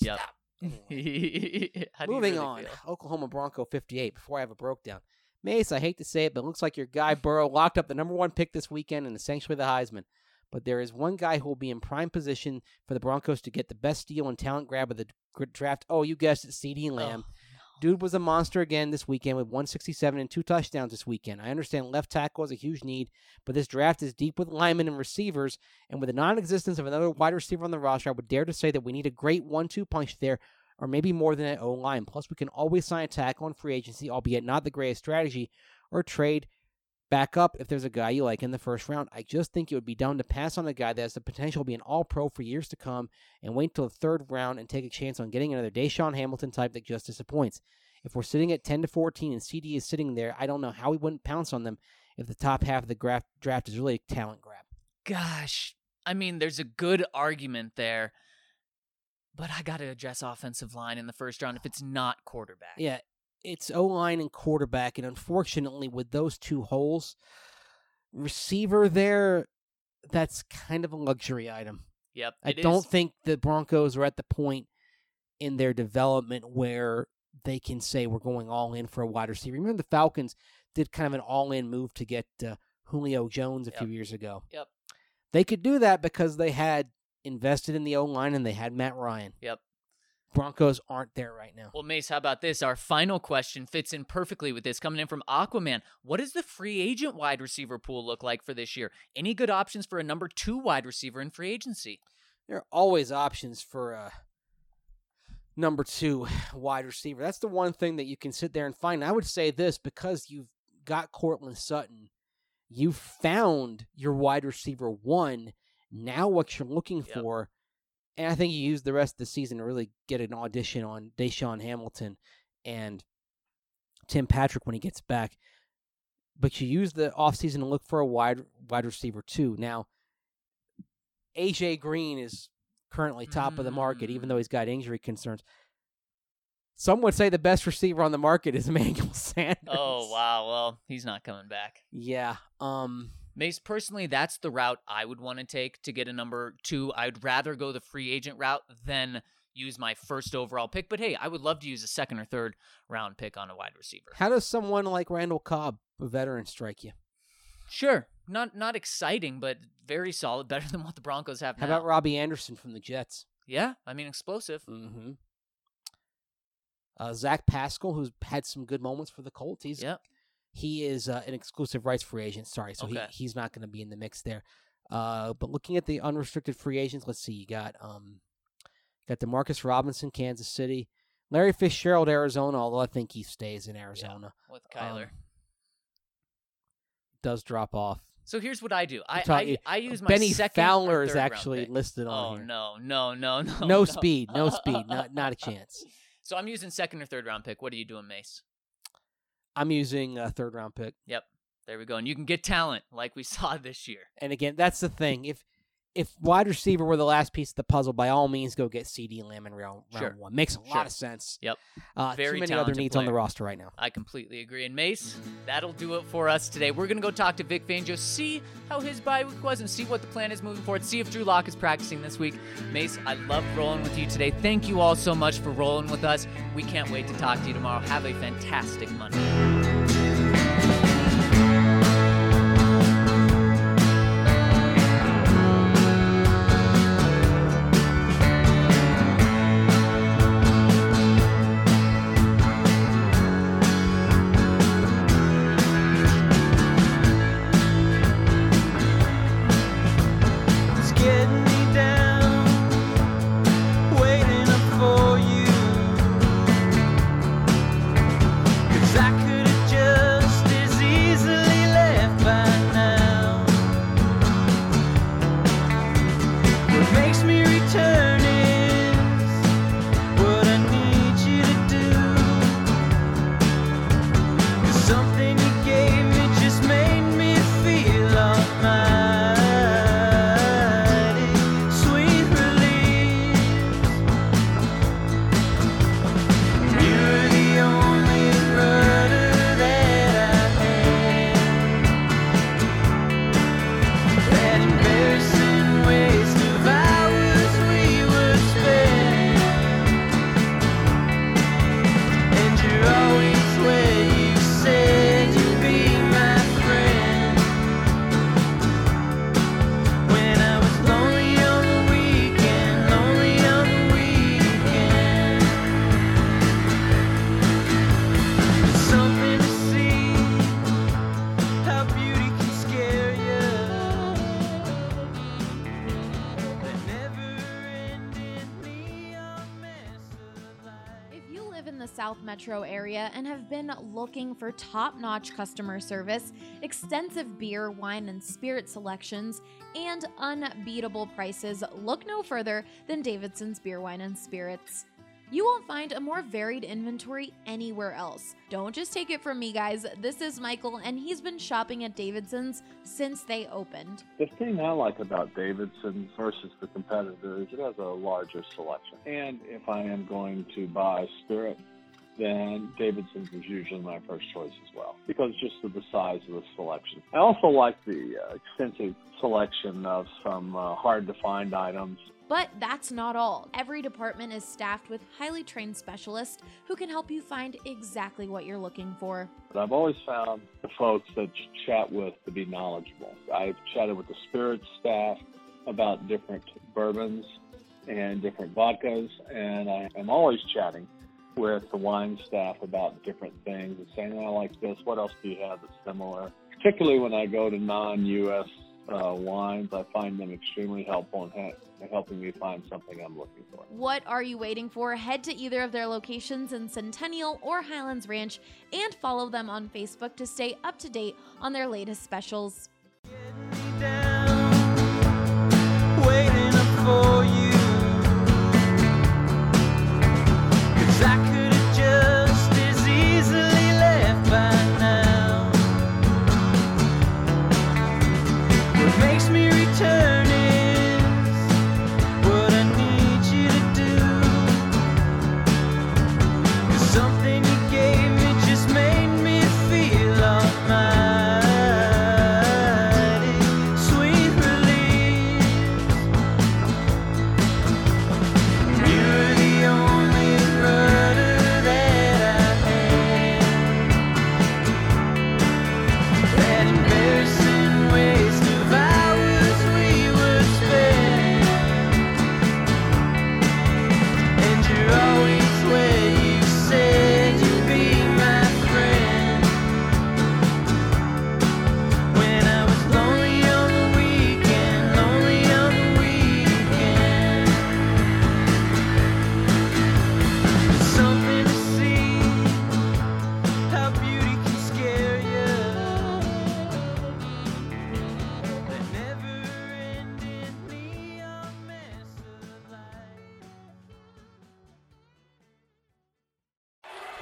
Yep. Stop. Anyway. How do you Moving really on, feel? Oklahoma Bronco 58. Before I have a breakdown, Mace, I hate to say it, but it looks like your guy Burrow locked up the number one pick this weekend in the Sanctuary of the Heisman. But there is one guy who will be in prime position for the Broncos to get the best deal and talent grab of the draft. Oh, you guessed it, CeeDee Lamb. Oh, Dude was a monster again this weekend with 167 and two touchdowns this weekend. I understand left tackle is a huge need, but this draft is deep with linemen and receivers, and with the non-existence of another wide receiver on the roster, I would dare to say that we need a great one-two punch there, or maybe more than an O line. Plus, we can always sign a tackle in free agency, albeit not the greatest strategy, or trade back up if there's a guy you like in the first round. I just think it would be dumb to pass on a guy that has the potential to be an all-pro for years to come and wait till the third round and take a chance on getting another DaeSean Hamilton type that just disappoints. If we're sitting at 10 to 14 and CeeDee is sitting there, I don't know how we wouldn't pounce on them if the top half of the draft, draft is really a talent grab. Gosh, I mean, there's a good argument there, but I got to address offensive line in the first round if it's not quarterback. Yeah, it's O line and quarterback, and unfortunately, with those two holes, receiver there, that's kind of a luxury item. Yep. I don't is. think the Broncos are at the point in their development where they can say we're going all in for a wide receiver. Remember the Falcons did kind of an all in move to get uh, Julio Jones a few years ago. Yep. They could do that because they had invested in the O line and they had Matt Ryan. Yep. Broncos aren't there right now. Well, Mace, how about this? Our final question fits in perfectly with this. Coming in from Aquaman, what does the free agent wide receiver pool look like for this year? Any good options for a number two wide receiver in free agency? There are always options for a number two wide receiver. That's the one thing that you can sit there and find. I would say this because you've got Courtland Sutton, you found your wide receiver one. Now, what you're looking Yep. for, And I think you use the rest of the season to really get an audition on DaeSean Hamilton and Tim Patrick when he gets back. But you use the offseason to look for a wide wide receiver too. Now, AJ Green is currently top of the market, even though he's got injury concerns. Some would say the best receiver on the market is Emmanuel Sanders. Oh wow, well he's not coming back. Yeah. Um. Mace, personally, that's the route I would want to take to get a number two. I'd rather go the free agent route than use my first overall pick. But hey, I would love to use a second or third round pick on a wide receiver. How does someone like Randall Cobb, a veteran, strike you? Sure, not not exciting, but very solid. Better than what the Broncos have How now. about Robby Anderson from the Jets? yeah, I mean explosive. Mm-hmm. Uh, Zach Pascal, who's had some good moments for the Colts. He's Yep. He is uh, an exclusive rights free agent. Sorry, so Okay. he, he's not going to be in the mix there. Uh, but looking at the unrestricted free agents, let's see. You got um, got Demarcus Robinson, Kansas City, Larry Fitzgerald, Arizona. Although I think he stays in Arizona, with Kyler. Um, does drop off. so here's what I do. I talk- I, I use my Bennie second Fowler is actually listed on Oh here. no, no, no, no, No speed, no speed, not not a chance. So I'm using second or third round pick. What are you doing, Mace? I'm using a third round pick. Yep. There we go. And you can get talent like we saw this year. And again, that's the thing. If if wide receiver were the last piece of the puzzle, by all means, go get CeeDee Lamb in round, round Sure. one. Makes a Sure. lot of sense. Yep. Uh, Very too many other needs on the roster right now. I completely agree. And Mace, that'll do it for us today. We're going to go talk to Vic Fangio, see how his bye week was, and see what the plan is moving forward. See if Drew Lock is practicing this week. Mace, I love rolling with you today. Thank you all so much for rolling with us. We can't wait to talk to you tomorrow. Have a fantastic Monday. Metro area and have been looking for top notch customer service, extensive beer, wine, and spirit selections, and unbeatable prices, look no further than Davidson's Beer, Wine, and Spirits. You won't find a more varied inventory anywhere else. Don't just take it from me, guys. This is Michael, and he's been shopping at Davidson's since they opened. The thing I like about Davidson versus the competitors, it has a larger selection. And if I am going to buy Spirit, then Davidson's is usually my first choice as well because just of the size of the selection. I also like the uh, extensive selection of some uh, hard to find items. But that's not all. Every department is staffed with highly trained specialists who can help you find exactly what you're looking for. But I've always found the folks that you chat with to be knowledgeable. I've chatted with the spirits staff about different bourbons and different vodkas, and I am always chatting with the wine staff about different things and saying, I like this. What else do you have that's similar? Particularly when I go to non-U.S. Uh, wines, I find them extremely helpful in ha- helping me find something I'm looking for. What are you waiting for? Head to either of their locations in Centennial or Highlands Ranch and follow them on Facebook to stay up to date on their latest specials.